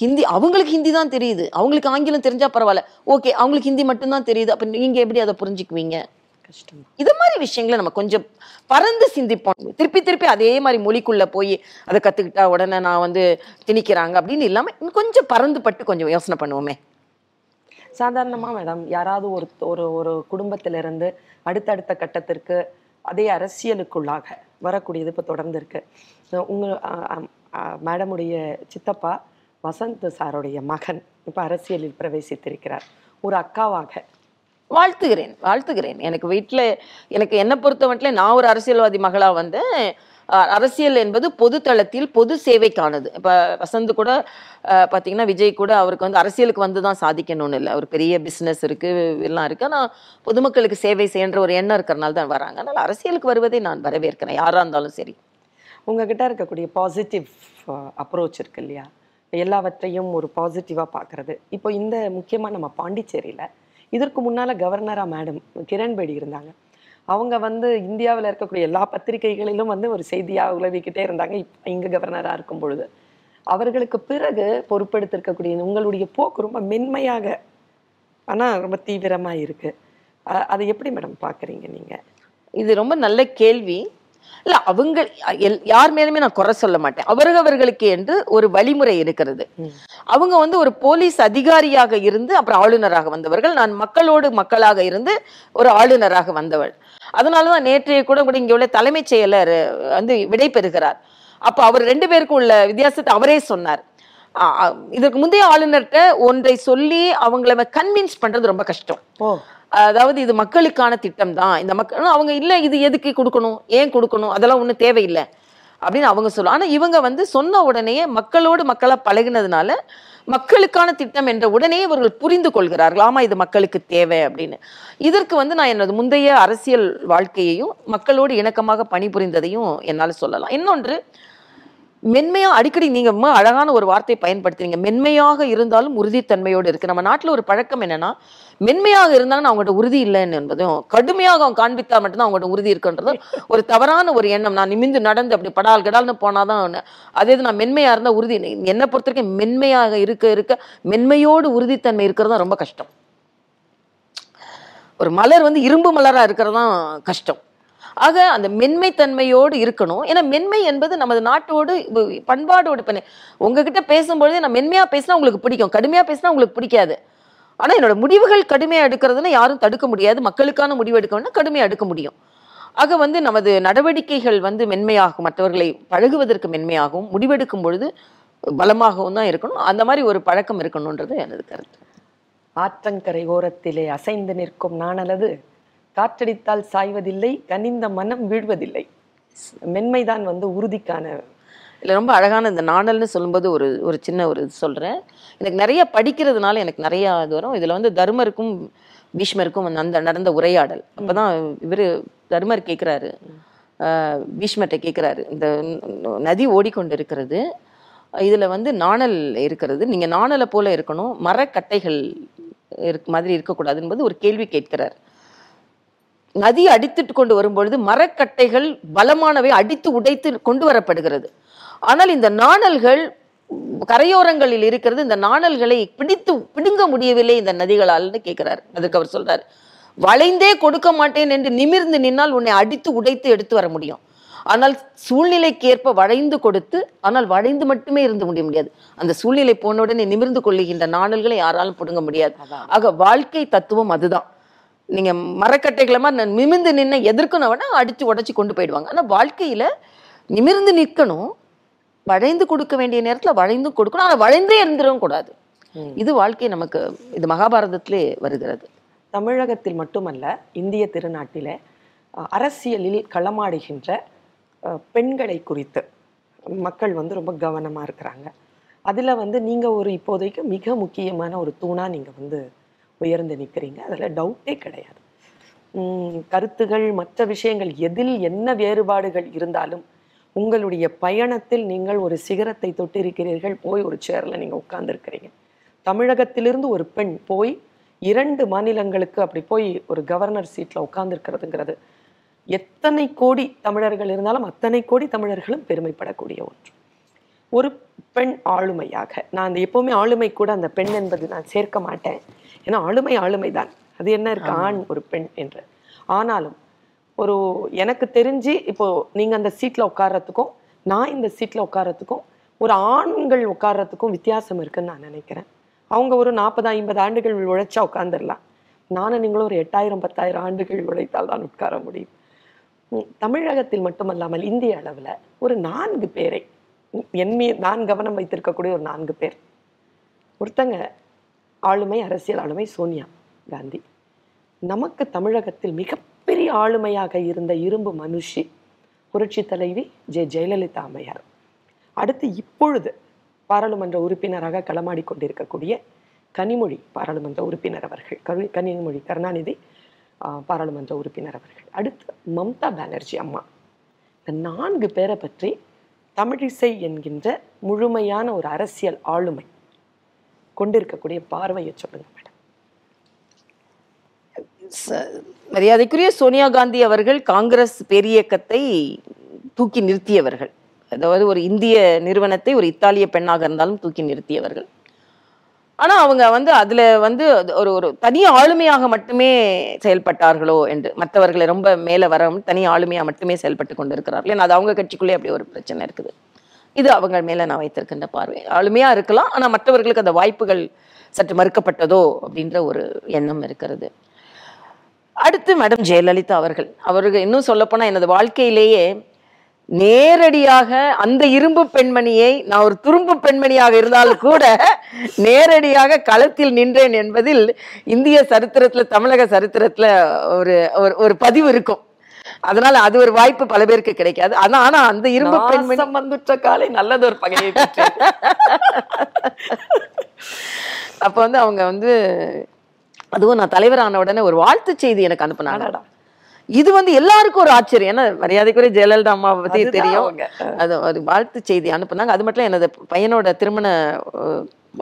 ஹிந்தி அவங்களுக்கு ஹிந்தி தான் தெரியுது. அவங்களுக்கு ஆங்கிலம் தெரிஞ்சால் பரவாயில்ல. ஓகே அவங்களுக்கு ஹிந்தி மட்டும்தான் தெரியுது. அப்போ நீங்கள் எப்படி அதை புரிஞ்சுக்குவீங்க? கஷ்டம். இது மாதிரி விஷயங்களை நம்ம கொஞ்சம் பறந்து சிந்திப்போம். திருப்பி திருப்பி அதே மாதிரி மொழிக்குள்ள போய் அதை கத்துக்கிட்டா உடனே நான் வந்து திணிக்கிறாங்க அப்படின்னு இல்லாம இன்னும் கொஞ்சம் பறந்து பட்டு கொஞ்சம் யோசனை பண்ணுவோமே. சாதாரணமா மேடம் யாராவது ஒரு ஒரு ஒரு குடும்பத்திலிருந்து அடுத்தடுத்த கட்டத்திற்கு அதே அரசியலுக்குள்ளாக வரக்கூடியது இப்போ தொடர்ந்து இருக்கு. உங்க மேடமுடைய சித்தப்பா வசந்த் சாருடைய மகன் இப்போ அரசியலில் பிரவேசித்திருக்கிறார். ஒரு அக்காவாக வாழ்த்துகிறேன் வாழ்த்துகிறேன். எனக்கு வீட்டில் எனக்கு என்னை பொறுத்த மட்டும் நான் ஒரு அரசியல்வாதி மகளாக வந்தேன். அரசியல் என்பது பொது தளத்தில் பொது சேவைக்கானது. இப்போ வசந்த் கூட பார்த்தீங்கன்னா விஜய் கூட அவருக்கு வந்து அரசியலுக்கு வந்து தான் சாதிக்கணும்னு இல்லை. அவர் பெரிய பிஸ்னஸ் இருக்குது எல்லாம் இருக்குது ஆனால் பொதுமக்களுக்கு சேவை செய்யன்ற ஒரு எண்ணம் இருக்கிறனால தான் வராங்க. அதனால் அரசியலுக்கு வருவதை நான் வரவேற்கிறேன் யாராக இருந்தாலும் சரி. உங்ககிட்ட இருக்கக்கூடிய பாசிட்டிவ் அப்ரோச் இருக்கு இல்லையா? எல்லாவற்றையும் ஒரு பாசிட்டிவாக பார்க்கறது. இப்போ இந்த முக்கியமாக நம்ம பாண்டிச்சேரியில் இதற்கு முன்னால் கவர்னராக மேடம் கிரண்பேடி இருந்தாங்க. அவங்க வந்து இந்தியாவில் இருக்கக்கூடிய எல்லா பத்திரிகைகளிலும் வந்து ஒரு செய்தியாக உழவிக்கிட்டே இருந்தாங்க. இப்போ இங்கே கவர்னராக இருக்கும் பொழுது. அவர்களுக்கு பிறகு பொறுப்பெடுத்திருக்கக்கூடிய உங்களுடைய போக்கு ரொம்ப மென்மையாக ஆனால் ரொம்ப தீவிரமாக இருக்குது அதை எப்படி மேடம் பார்க்குறீங்க நீங்கள் இது ரொம்ப நல்ல கேள்வி. இல்ல அவங்க யார் மேலுமே நான் குறை சொல்ல மாட்டேன். அவரவர்களுக்கு என்று ஒரு வழிமுறை இருக்கிறது. அவங்க வந்து ஒரு போலீஸ் அதிகாரியாக இருந்து அப்புறம் ஆளுநராக வந்தவர்கள். நான் மக்களோடு மக்களாக இருந்து ஒரு ஆளுநராக வந்தவள். அதனாலதான் நேற்றைய கூட கூட இங்க உள்ள தலைமைச் செயலர் வந்து விடை பெறுகிறார். அப்ப அவர் ரெண்டு பேருக்கும் உள்ள வித்தியாசத்தை அவரே சொன்னார். இதற்கு முந்தைய ஆளுநர்கிட்ட ஒன்றை சொல்லி அவங்கள கன்வின்ஸ் பண்றது ரொம்ப கஷ்டம். அதாவது இது மக்களுக்கான திட்டம் தான் இந்த மக்கள் அவங்க இல்லை இது எதுக்கு கொடுக்கணும்? ஏன் கொடுக்கணும்? அதெல்லாம் ஒன்றும் தேவையில்லை. அப்படின்னு அவங்க சொல்லுவோம் ஆனால் இவங்க வந்து சொன்ன உடனேயே மக்களோடு மக்களை பழகினதுனால மக்களுக்கான திட்டம் என்ற உடனே இவர்கள் புரிந்து கொள்கிறார்கள். ஆமா இது மக்களுக்கு தேவை அப்படின்னு. இதற்கு வந்து நான் எனது முந்தைய அரசியல் வாழ்க்கையையும் மக்களோடு இணக்கமாக பணிபுரிந்ததையும் என்னால் சொல்லலாம். இன்னொன்று மென்மையா அடிக்கடி நீங்க ரொம்ப அழகான ஒரு வார்த்தையை பயன்படுத்துறீங்க. மென்மையாக இருந்தாலும் உறுதித்தன்மையோடு இருக்கு. நம்ம நாட்டுல ஒரு பழக்கம் என்னன்னா மென்மையாக இருந்தாலும் அவங்கள்ட்ட உறுதி இல்லைன்னு என்பதும் கடுமையாக அவங்க காண்பித்தா மட்டும்தான் அவங்கள்ட்ட உறுதி இருக்குன்றது ஒரு தவறான ஒரு எண்ணம். நான் நிமிந்து நடந்து அப்படி படால் கடால்னு போனாதான் அதே இது நான் மென்மையா இருந்தா உறுதி என்னை பொறுத்த வரைக்கும் மென்மையாக இருக்க இருக்க மென்மையோடு உறுதித்தன்மை இருக்கிறது தான் ரொம்ப கஷ்டம். ஒரு மலர் வந்து இரும்பு மலரா இருக்கிறது தான் கஷ்டம். ஆக அந்த மென்மை தன்மையோடு இருக்கணும். ஏன்னா மென்மை என்பது நமது நாட்டோடு பண்பாடோடு பண்ண உங்ககிட்ட பேசும்பொழுது நான் மென்மையா பேசினா உங்களுக்கு பிடிக்கும். கடுமையா பேசினா உங்களுக்கு பிடிக்காது. ஆனா என்னோட முடிவுகள் கடுமையா எடுக்கிறதுன்னு யாரும் தடுக்க முடியாது. மக்களுக்கான முடிவு எடுக்கணும்னா கடுமையா எடுக்க முடியும். ஆக வந்து நமது நடவடிக்கைகள் வந்து மென்மையாகும். மற்றவர்களை பழகுவதற்கு மென்மையாகவும் முடிவெடுக்கும் பொழுது பலமாகவும் தான் இருக்கணும். அந்த மாதிரி ஒரு பழக்கம் இருக்கணுன்றது எனது கருத்து. ஆற்றங்கரை ஓரத்திலே அசைந்து நிற்கும் நானல்லது காற்றடித்தால் சாய்வதில்லை கனிந்த மனம் வீழ்வதில்லை. மென்மைதான் வந்து உறுதிக்கான. இல்லை ரொம்ப அழகான இந்த நாணல்னு சொல்லும்போது ஒரு ஒரு சின்ன ஒரு இது சொல்கிறேன் எனக்கு நிறைய படிக்கிறதுனால எனக்கு நிறைய இது வரும். இதில் வந்து தர்மருக்கும் பீஷ்மருக்கும் அந்த நடந்த உரையாடல். அப்போ தான் இவர் தர்மர் கேட்குறாரு பீஷ்மர்கிட்ட கேட்குறாரு இந்த நதி ஓடிக்கொண்டு இருக்கிறது இதில் வந்து நாணல் இருக்கிறது. நீங்கள் நாணலை போல இருக்கணும். மரக்கட்டைகள் இருக் மாதிரி இருக்கக்கூடாது என்பது ஒரு கேள்வி கேட்கிறார். நதி அடித்துட்டு கொண்டு வரும்பொழுது மரக்கட்டைகள் பலமானவை அடித்து உடைத்து கொண்டு வரப்படுகிறது. ஆனால் இந்த நாணல்கள் கரையோரங்களில் இருக்கிறது இந்த நாணல்களை பிடித்து பிடுங்க முடியவில்லை இந்த நதிகளால்னு கேட்கிறார். அதுக்கு அவர் சொல்றாரு வளைந்தே கொடுக்க மாட்டேன் என்று நிமிர்ந்து நின்னால் உன்னை அடித்து உடைத்து எடுத்து வர முடியும். ஆனால் சூழ்நிலைக்கேற்ப வளைந்து கொடுத்து ஆனால் வளைந்து மட்டுமே இருந்து முடிய முடியாது. அந்த சூழ்நிலை போன உடனே நிமிர்ந்து கொள்ளுகின்ற நாணல்களை யாராலும் பிடுங்க முடியாது. ஆக வாழ்க்கை தத்துவம் அதுதான். நீங்க மரக்கட்டைகளை மாதிரி நான் நிமிர்ந்து நின்ன எதிர்க்கணும் வேணா அடிச்சு உடைச்சு கொண்டு போயிடுவாங்க. ஆனா வாழ்க்கையில நிமிர்ந்து நிற்கணும் வளைந்து கொடுக்க வேண்டிய நேரத்துல வளைந்து கொடுக்கணும். ஆனா வளைந்தே இருந்துடவும் கூடாது. இது வாழ்க்கை நமக்கு இது மகாபாரதத்திலே வருகிறது. தமிழகத்தில் மட்டுமல்ல இந்திய திருநாட்டிலே அரசியலில் களமாடுகின்ற பெண்களை குறித்து மக்கள் வந்து ரொம்ப கவனமா இருக்கிறாங்க. அதுல வந்து நீங்க ஒரு இப்போதைக்கு மிக முக்கியமான ஒரு தூணா நீங்க வந்து உயர்ந்து நிற்கிறீங்க அதில் டவுட்டே கிடையாது. கருத்துகள் மற்ற விஷயங்கள் எதில் என்ன வேறுபாடுகள் இருந்தாலும் உங்களுடைய பயணத்தில் நீங்கள் ஒரு சிகரத்தை தொட்டிருக்கிறீர்கள். போய் ஒரு சேரில் நீங்கள் உட்கார்ந்துருக்கிறீங்க. தமிழகத்திலிருந்து ஒரு பெண் போய் இரண்டு மாநிலங்களுக்கு அப்படி போய் ஒரு கவர்னர் சீட்டில் உட்கார்ந்துருக்கிறதுங்கிறது எத்தனை கோடி தமிழர்கள் இருந்தாலும் அத்தனை கோடி தமிழர்களும் பெருமைப்படக்கூடிய ஒன்று. ஒரு பெண் ஆளுமையாக. நான் அந்த எப்பவுமே ஆளுமை கூட அந்த பெண் என்பது நான் சேர்க்க மாட்டேன். ஏன்னா ஆளுமை ஆளுமை தான் அது என்ன இருக்கு? ஆண் ஒரு பெண் என்று. ஆனாலும் ஒரு எனக்கு தெரிஞ்சு இப்போ நீங்க அந்த சீட்ல உட்கார்றதுக்கும் நான் இந்த சீட்ல உட்கார்றதுக்கும் ஒரு ஆண்கள் உட்கார்றதுக்கும் வித்தியாசம் இருக்குன்னு நான் நினைக்கிறேன். அவங்க ஒரு நாற்பது ஐம்பது ஆண்டுகள் உழைச்சா உட்கார்ந்துடலாம். நானும் நீங்களும் ஒரு எட்டாயிரம் பத்தாயிரம் ஆண்டுகள் உழைத்தால் தான் உட்கார முடியும். தமிழகத்தில் மட்டுமல்லாமல் இந்திய அளவுல ஒரு நான்கு பேரை என் மீ நான் கவனம் வைத்திருக்கக்கூடிய ஒரு நான்கு பேர். ஒருத்தங்க ஆளுமை அரசியல் ஆளுமை சோனியா காந்தி. நமக்கு தமிழகத்தில் மிகப்பெரிய ஆளுமையாக இருந்த இரும்பு மனுஷி புரட்சி தலைவி ஜெ. ஜெயலலிதா அம்மையார். அடுத்து இப்பொழுது பாராளுமன்ற உறுப்பினராக களமாடி கொண்டிருக்கக்கூடிய கனிமொழி பாராளுமன்ற உறுப்பினர் அவர்கள் கரு கனிமொழி கருணாநிதி பாராளுமன்ற உறுப்பினர் அவர்கள். அடுத்து மம்தா பானர்ஜி அம்மா. இந்த நான்கு பேரை பற்றி தமிழிசை என்கின்ற முழுமையான ஒரு அரசியல் ஆளுமை கொண்டிருக்கக்கூடிய பார்வையை சொல்லுங்க மேடம். ச- மரியாதைக்குரிய சோனியா காந்தி அவர்கள் காங்கிரஸ் பேரியக்கத்தை தூக்கி நிறுத்தியவர்கள். அதாவது ஒரு இந்திய நிறுவனத்தை ஒரு இத்தாலிய பெண்ணாக இருந்தாலும் தூக்கி நிறுத்தியவர்கள். ஆனா அவங்க வந்து அதுல வந்து அது ஒரு ஒரு தனி ஆளுமையாக மட்டுமே செயல்பட்டார்களோ என்று மற்றவர்களை ரொம்ப மேல வர தனி ஆளுமையா மட்டுமே செயல்பட்டு கொண்டிருக்கிறார்கள். ஏன்னா அது அவங்க கட்சிக்குள்ளே அப்படி ஒரு பிரச்சனை இருக்குது. இது அவங்க மேல நான் வைத்திருக்கின்ற பார்வை. ஆளுமையா இருக்கலாம் ஆனா மற்றவர்களுக்கு அந்த வாய்ப்புகள் சற்று மறுக்கப்பட்டதோ அப்படின்ற ஒரு எண்ணம் இருக்கிறது. அடுத்து மேடம் ஜெயலலிதா அவர்கள். அவர்கள் இன்னும் சொல்லப்போனால் எனது வாழ்க்கையிலேயே நேரடியாக அந்த இரும்பு பெண்மணியை நான் ஒரு துரும்பு பெண்மணியாக இருந்தாலும் கூட நேரடியாக களத்தில் நின்றேன் என்பதில் இந்திய சரித்திரத்துல தமிழக சரித்திரத்துல ஒரு ஒரு- பதிவு இருக்கும் அதனால அது ஒரு வாய்ப்பு பல பேருக்கு கிடைக்காது ஆனா ஆனா அந்த இரும்பு பெண்மணி வந்துற்ற காலை நல்லது ஒரு பகையை. அப்ப வந்து அவங்க வந்து அதுவும் நான் தலைவரான உடனே ஒரு வாழ்த்து செய்தி எனக்கு அனுப்புனாங்க. இது வந்து எல்லாருக்கும் ஒரு ஆச்சரியம். ஏன்னா மரியாதைக்குரிய ஜெயலலிதா அம்மாவை பத்தி தெரியும். அது ஒரு வாழ்த்து செய்தி அனுப்புனாங்க. அது மட்டும் எனது பையனோட திருமண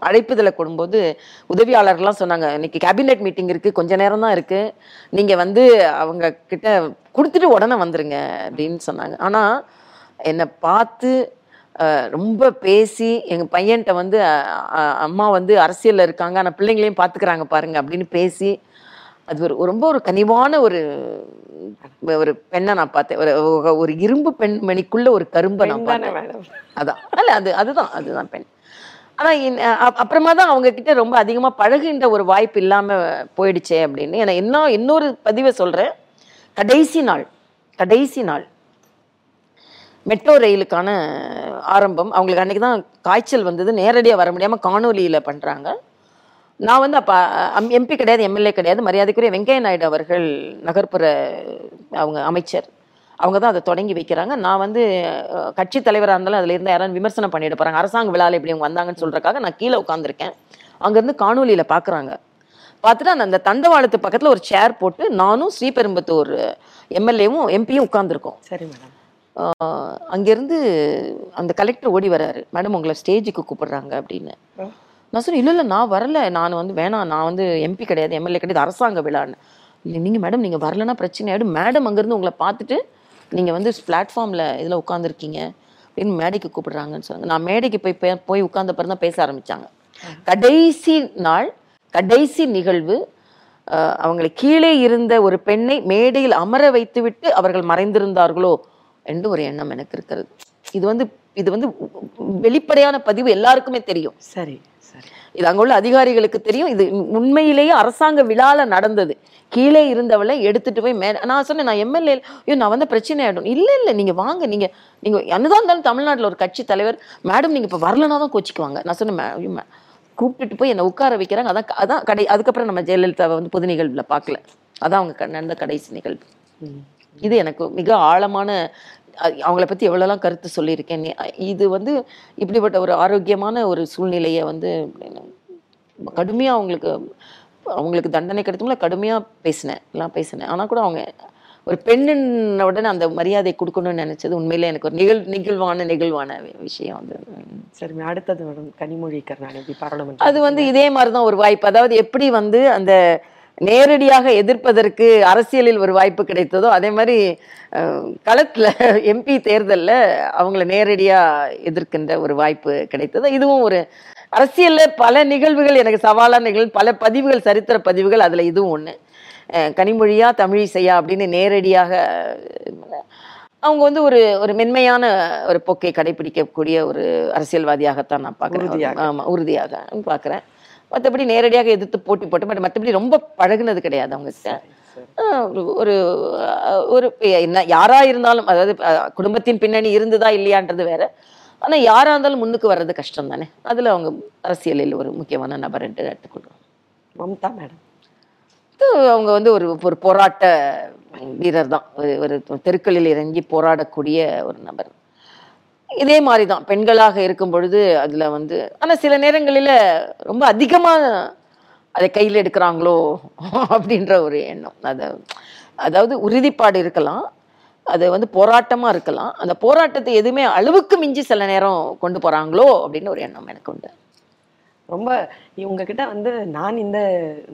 அழைப்புதலை கொடுக்கும்போது உதவியாளர்லாம் சொன்னாங்க இன்னைக்கு கேபினெட் மீட்டிங் இருக்கு கொஞ்ச நேரம் தான் இருக்கு. நீங்க வந்து அவங்க கிட்ட கொடுத்துட்டு உடனே வந்துருங்க அப்படின்னு சொன்னாங்க. ஆனா என்னை பார்த்து ரொம்ப பேசி எங்க பையன்கிட்ட வந்து அம்மா வந்து அரசியல்ல இருக்காங்க. ஆனா பிள்ளைங்களையும் பாத்துக்கிறாங்க பாருங்க அப்படின்னு பேசி அது ஒரு ரொம்ப ஒரு கனிவான ஒரு ஒரு பெண்ணை நான் பார்த்தேன். ஒரு ஒரு- இரும்பு பெண்மணிக்குள்ள ஒரு கரும்பை நான் பார்த்தேன். அதான். அல்ல அது அதுதான் அதுதான் பெண். ஆனா இன்- அ- அப்புறமா தான் அவங்க கிட்ட ரொம்ப அதிகமா பழகுகின்ற ஒரு வாய்ப்பு இல்லாம போயிடுச்சே அப்படின்னு. ஏன்னா இன்னும் இன்னொரு பதிவை சொல்றேன். கடைசி நாள் கடைசி நாள். மெட்ரோ ரயிலுக்கான ஆரம்பம். அவங்களுக்கு அன்னைக்கு தான் காய்ச்சல் வந்தது. நேரடியாக வர முடியாம காணொலியில பண்றாங்க. நான் வந்து அப்போ எம்பி கிடையாது எம்எல்ஏ கிடையாது. மரியாதைக்குரிய வெங்கையா நாயுடு அவர்கள் நகர்ப்புற அவங்க அமைச்சர். அவங்க தான் அதை தொடங்கி வைக்கிறாங்க. நான் வந்து கட்சி தலைவராக இருந்தாலும் அதில் இருந்து யாராவது விமர்சனம் பண்ணிட்டு போகிறாங்க அரசாங்க விழாவில் இப்படி அவங்க வந்தாங்கன்னு சொல்றதுக்காக நான் கீழே உட்காந்துருக்கேன் அங்கேருந்து காணொலியில் பார்க்குறாங்க பார்த்துட்டு அந்த அந்த தண்டவாளத்து பக்கத்தில் ஒரு சேர் போட்டு நானும் ஸ்ரீபெரும்புத்தூர் எம்எல்ஏவும் எம்பியும் உட்காந்துருக்கோம் சரி மேடம் அங்கேருந்து அந்த கலெக்டர் ஓடி வராரு மேடம் உங்களை ஸ்டேஜுக்கு கூப்பிடுறாங்க அப்படின்னு. நான் சொன்னேன் இல்லை இல்லை நான் வரல. நான் வந்து வேணாம். நான் வந்து எம்பி கிடையாது. எம்எல்ஏ கிடையாது. அரசாங்க விழான்னு இல்லை நீங்கள் மேடம் நீங்கள் வரலன்னா பிரச்சனை ஆகிடும் மேடம் அங்கேருந்து உங்களை பார்த்துட்டு நீங்கள் வந்து பிளாட்ஃபார்மில் இதில் உட்காந்துருக்கீங்க அப்படின்னு மேடைக்கு கூப்பிடுறாங்கன்னு சொன்னாங்க. நான் மேடைக்கு போய் பே- போய் உட்கார்ந்த பிறகு தான் பேச ஆரம்பித்தாங்க கடைசி நாள் கடைசி நிகழ்வு அவங்களை கீழே இருந்த ஒரு பெண்ணை மேடையில் அமர வைத்துவிட்டு அவர்கள் மறைந்திருந்தார்களோ என்று ஒரு எண்ணம் எனக்கு இருக்கிறது. இது வந்து இது வந்து வெளிப்படையான பதிவு எல்லாருக்குமே தெரியும். சரி. இது அங்க உள்ள அதிகாரிகளுக்கு தெரியும். இது உண்மையிலேயே அரசாங்க விழால நடந்தது. கீழே இருந்தவளை எடுத்துட்டு போய் மே நான் சொன்னேன் நான் எம்எல்ஏ ஐயோ நான் வந்து பிரச்சனை ஆயிடும். இல்ல இல்ல நீங்க வாங்க நீங்க நீங்க என்னதான் இருந்தாலும் தமிழ்நாட்டுல ஒரு கட்சி தலைவர் மேடம் நீங்க இப்ப வரலனா தான் கோச்சிக்குவாங்க. நான் சொன்னேன் "மே- ஐயோ, மே- கூப்பிட்டுட்டு போய் என்னை உட்கார வைக்கிறாங்க. அதான் அதான் கடை அதுக்கப்புறம் நம்ம ஜெயலலிதாவை வந்து பொது நிகழ்வுல பார்க்கல. அதான் அவங்க நடந்த கடைசி நிகழ்வு. இது எனக்கு மிக ஆழமான அவங்கள பத்தி எவ்வளவுலாம் கருத்து சொல்லியிருக்கேன். இது வந்து இப்படிப்பட்ட ஒரு ஆரோக்கியமான ஒரு சூழ்நிலையை வந்து கடுமையா அவங்களுக்கு அவங்களுக்கு தண்டனை கிடைக்கும்ல கடுமையா பேசினேன் எல்லாம் பேசினேன். ஆனா கூட அவங்க ஒரு பெண்ணின் உடனே அந்த மரியாதை கொடுக்கணும்னு நினைச்சது உண்மையிலே எனக்கு ஒரு நிகழ் நிகழ்வான நிகழ்வான விஷயம் ம். சரி அடுத்தது மேடம் கனிமொழி கருணாநிதி பாராளுமன்ற அது வந்து இதே மாதிரிதான் ஒரு வாய்ப்பு. அதாவது எப்படி வந்து அந்த நேரடியாக எதிர்ப்பதற்கு அரசியலில் ஒரு வாய்ப்பு கிடைத்ததோ அதே மாதிரி களத்துல எம்பி தேர்தல்ல அவங்கள நேரடியா எதிர்க்கின்ற ஒரு வாய்ப்பு கிடைத்தது. இதுவும் ஒரு அரசியல்ல பல நிகழ்வுகள் எனக்கு சவாலான நிகழ்வு பல பதிவுகள் சரித்திர பதிவுகள் அதுல இதுவும் அஹ், கனிமொழியா தமிழிசையா அப்படின்னு நேரடியாக அவங்க வந்து ஒரு ஒரு மென்மையான ஒரு போக்கை கடைபிடிக்கக்கூடிய ஒரு அரசியல்வாதியாகத்தான் நான் பார்க்குறேன் உறுதியாக. ஆமா உறுதியாக பார்க்குறேன் மற்றபடி நேரடியாக எதிர்த்து போட்டி போட்டு பட் மற்றபடி ரொம்ப பழகுனது கிடையாது அவங்க கிட்ட. சரி. ஆஹ் ஒரு ஒரு என்ன யாரா இருந்தாலும் அதாவது குடும்பத்தின் பின்னணி இருந்ததா இல்லையான்றது வேற. ஆனா யாரா இருந்தாலும் முன்னுக்கு வர்றது கஷ்டம் தானே அதுல அவங்க அரசியலில் ஒரு முக்கியமான நபர் என்று எடுத்துக்கொள்றோம் மம்தா மேடம். அவங்க வந்து ஒரு ஒரு போராட்ட வீரர் தான் ஒரு- ஒரு தெருக்களில் இறங்கி போராடக்கூடிய ஒரு நபர். இதே மாதிரி தான் பெண்களாக இருக்கும் பொழுது அதில் வந்து ஆனால் சில நேரங்களில் ரொம்ப அதிகமாக அதை கையில் எடுக்கிறாங்களோ அப்படின்ற ஒரு எண்ணம். அதை அதாவது உறுதிப்பாடு இருக்கலாம். அது வந்து போராட்டமாக இருக்கலாம். அந்த போராட்டத்தை எதுவுமே அளவுக்கு மிஞ்சி சில நேரம் கொண்டு போகிறாங்களோ அப்படின்னு ஒரு எண்ணம் எனக்கு உண்டு. ரொம்ப இவங்கக்கிட்ட வந்து நான் இந்த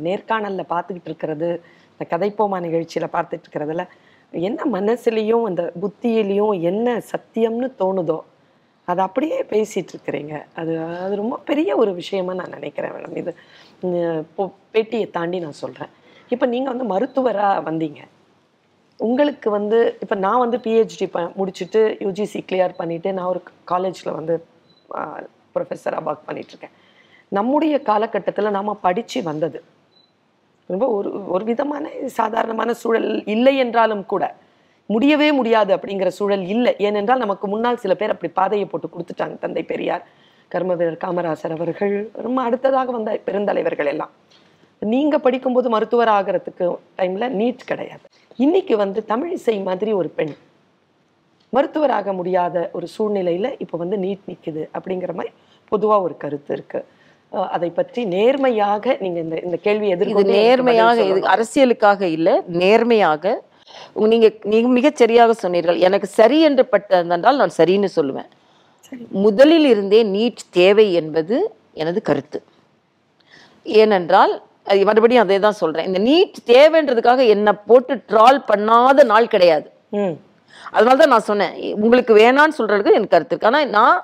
நேர்காணலில் பார்த்துக்கிட்டு இருக்கிறது இந்த கதைப்போமா நிகழ்ச்சியில் பார்த்துட்டு இருக்கிறதுல என்ன மனசுலேயும் அந்த புத்தியிலையும் என்ன சத்தியம்னு தோணுதோ அதை அப்படியே பேசிகிட்டு இருக்கிறீங்க அது அது ரொம்ப பெரிய ஒரு விஷயமா நான் நினைக்கிறேன் மேடம். இது பேட்டியை தாண்டி நான் சொல்கிறேன் இப்போ நீங்கள் வந்து மருத்துவராக வந்தீங்க. உங்களுக்கு வந்து இப்போ நான் வந்து பிஹெச்டி ப முடிச்சுட்டு யூஜிசி கிளியர் பண்ணிவிட்டு நான் ஒரு காலேஜில் வந்து ப்ரொஃபஸராக ஒர்க் பண்ணிகிட்ருக்கேன் நம்முடைய காலகட்டத்தில் நாம் படித்து வந்தது. ரொம்ப ஒரு ஒரு விதமான சாதாரணமான சூழல் இல்லை என்றாலும் கூட முடியவே முடியாது அப்படிங்கிற சூழல் இல்லை. ஏனென்றால் நமக்கு முன்னால் சில பேர் அப்படி பாதையை போட்டு கொடுத்துட்டாங்க. தந்தை பெரியார் கர்ம வீரர் காமராசர் அவர்கள் ரொம்ப அடுத்ததாக வந்த பெருந்தலைவர்கள் எல்லாம். நீங்க படிக்கும்போது மருத்துவர் ஆகிறதுக்கு டைம்ல நீட் கிடையாது. இன்னைக்கு வந்து தமிழிசை மாதிரி ஒரு பெண் மருத்துவராக முடியாத ஒரு சூழ்நிலையில இப்போ வந்து நீட் நிக்குது அப்படிங்கிற மாதிரி பொதுவா ஒரு கருத்து இருக்கு. அதை பற்றி நேர்மையாக நீங்க இந்த இந்த கேள்வி எதிர்கொண்டு நேர்மையாக இது. அரசியலுக்காக இல்ல நேர்மையாக நீங்க நீங்க மிகச் சரியாக சொன்னீர்கள். எனக்கு சரி என்று பட்டதென்றால் நான் சரின்னு சொல்லுவேன். முதலில் இருந்தே நீட் தேவை என்பது எனது கருத்து. ஏனென்றால் அது மறுபடியும் அதே தான் சொல்றேன். இந்த நீட் தேவைன்றதுக்காக என்னை போட்டு ட்ரால் பண்ணாத நாள் கிடையாது. அதனால தான் நான் சொன்னேன். உங்களுக்கு வேணான்னு சொல்றதுக்கு எனக்கு கருத்து இருக்கு. ஆனா நான்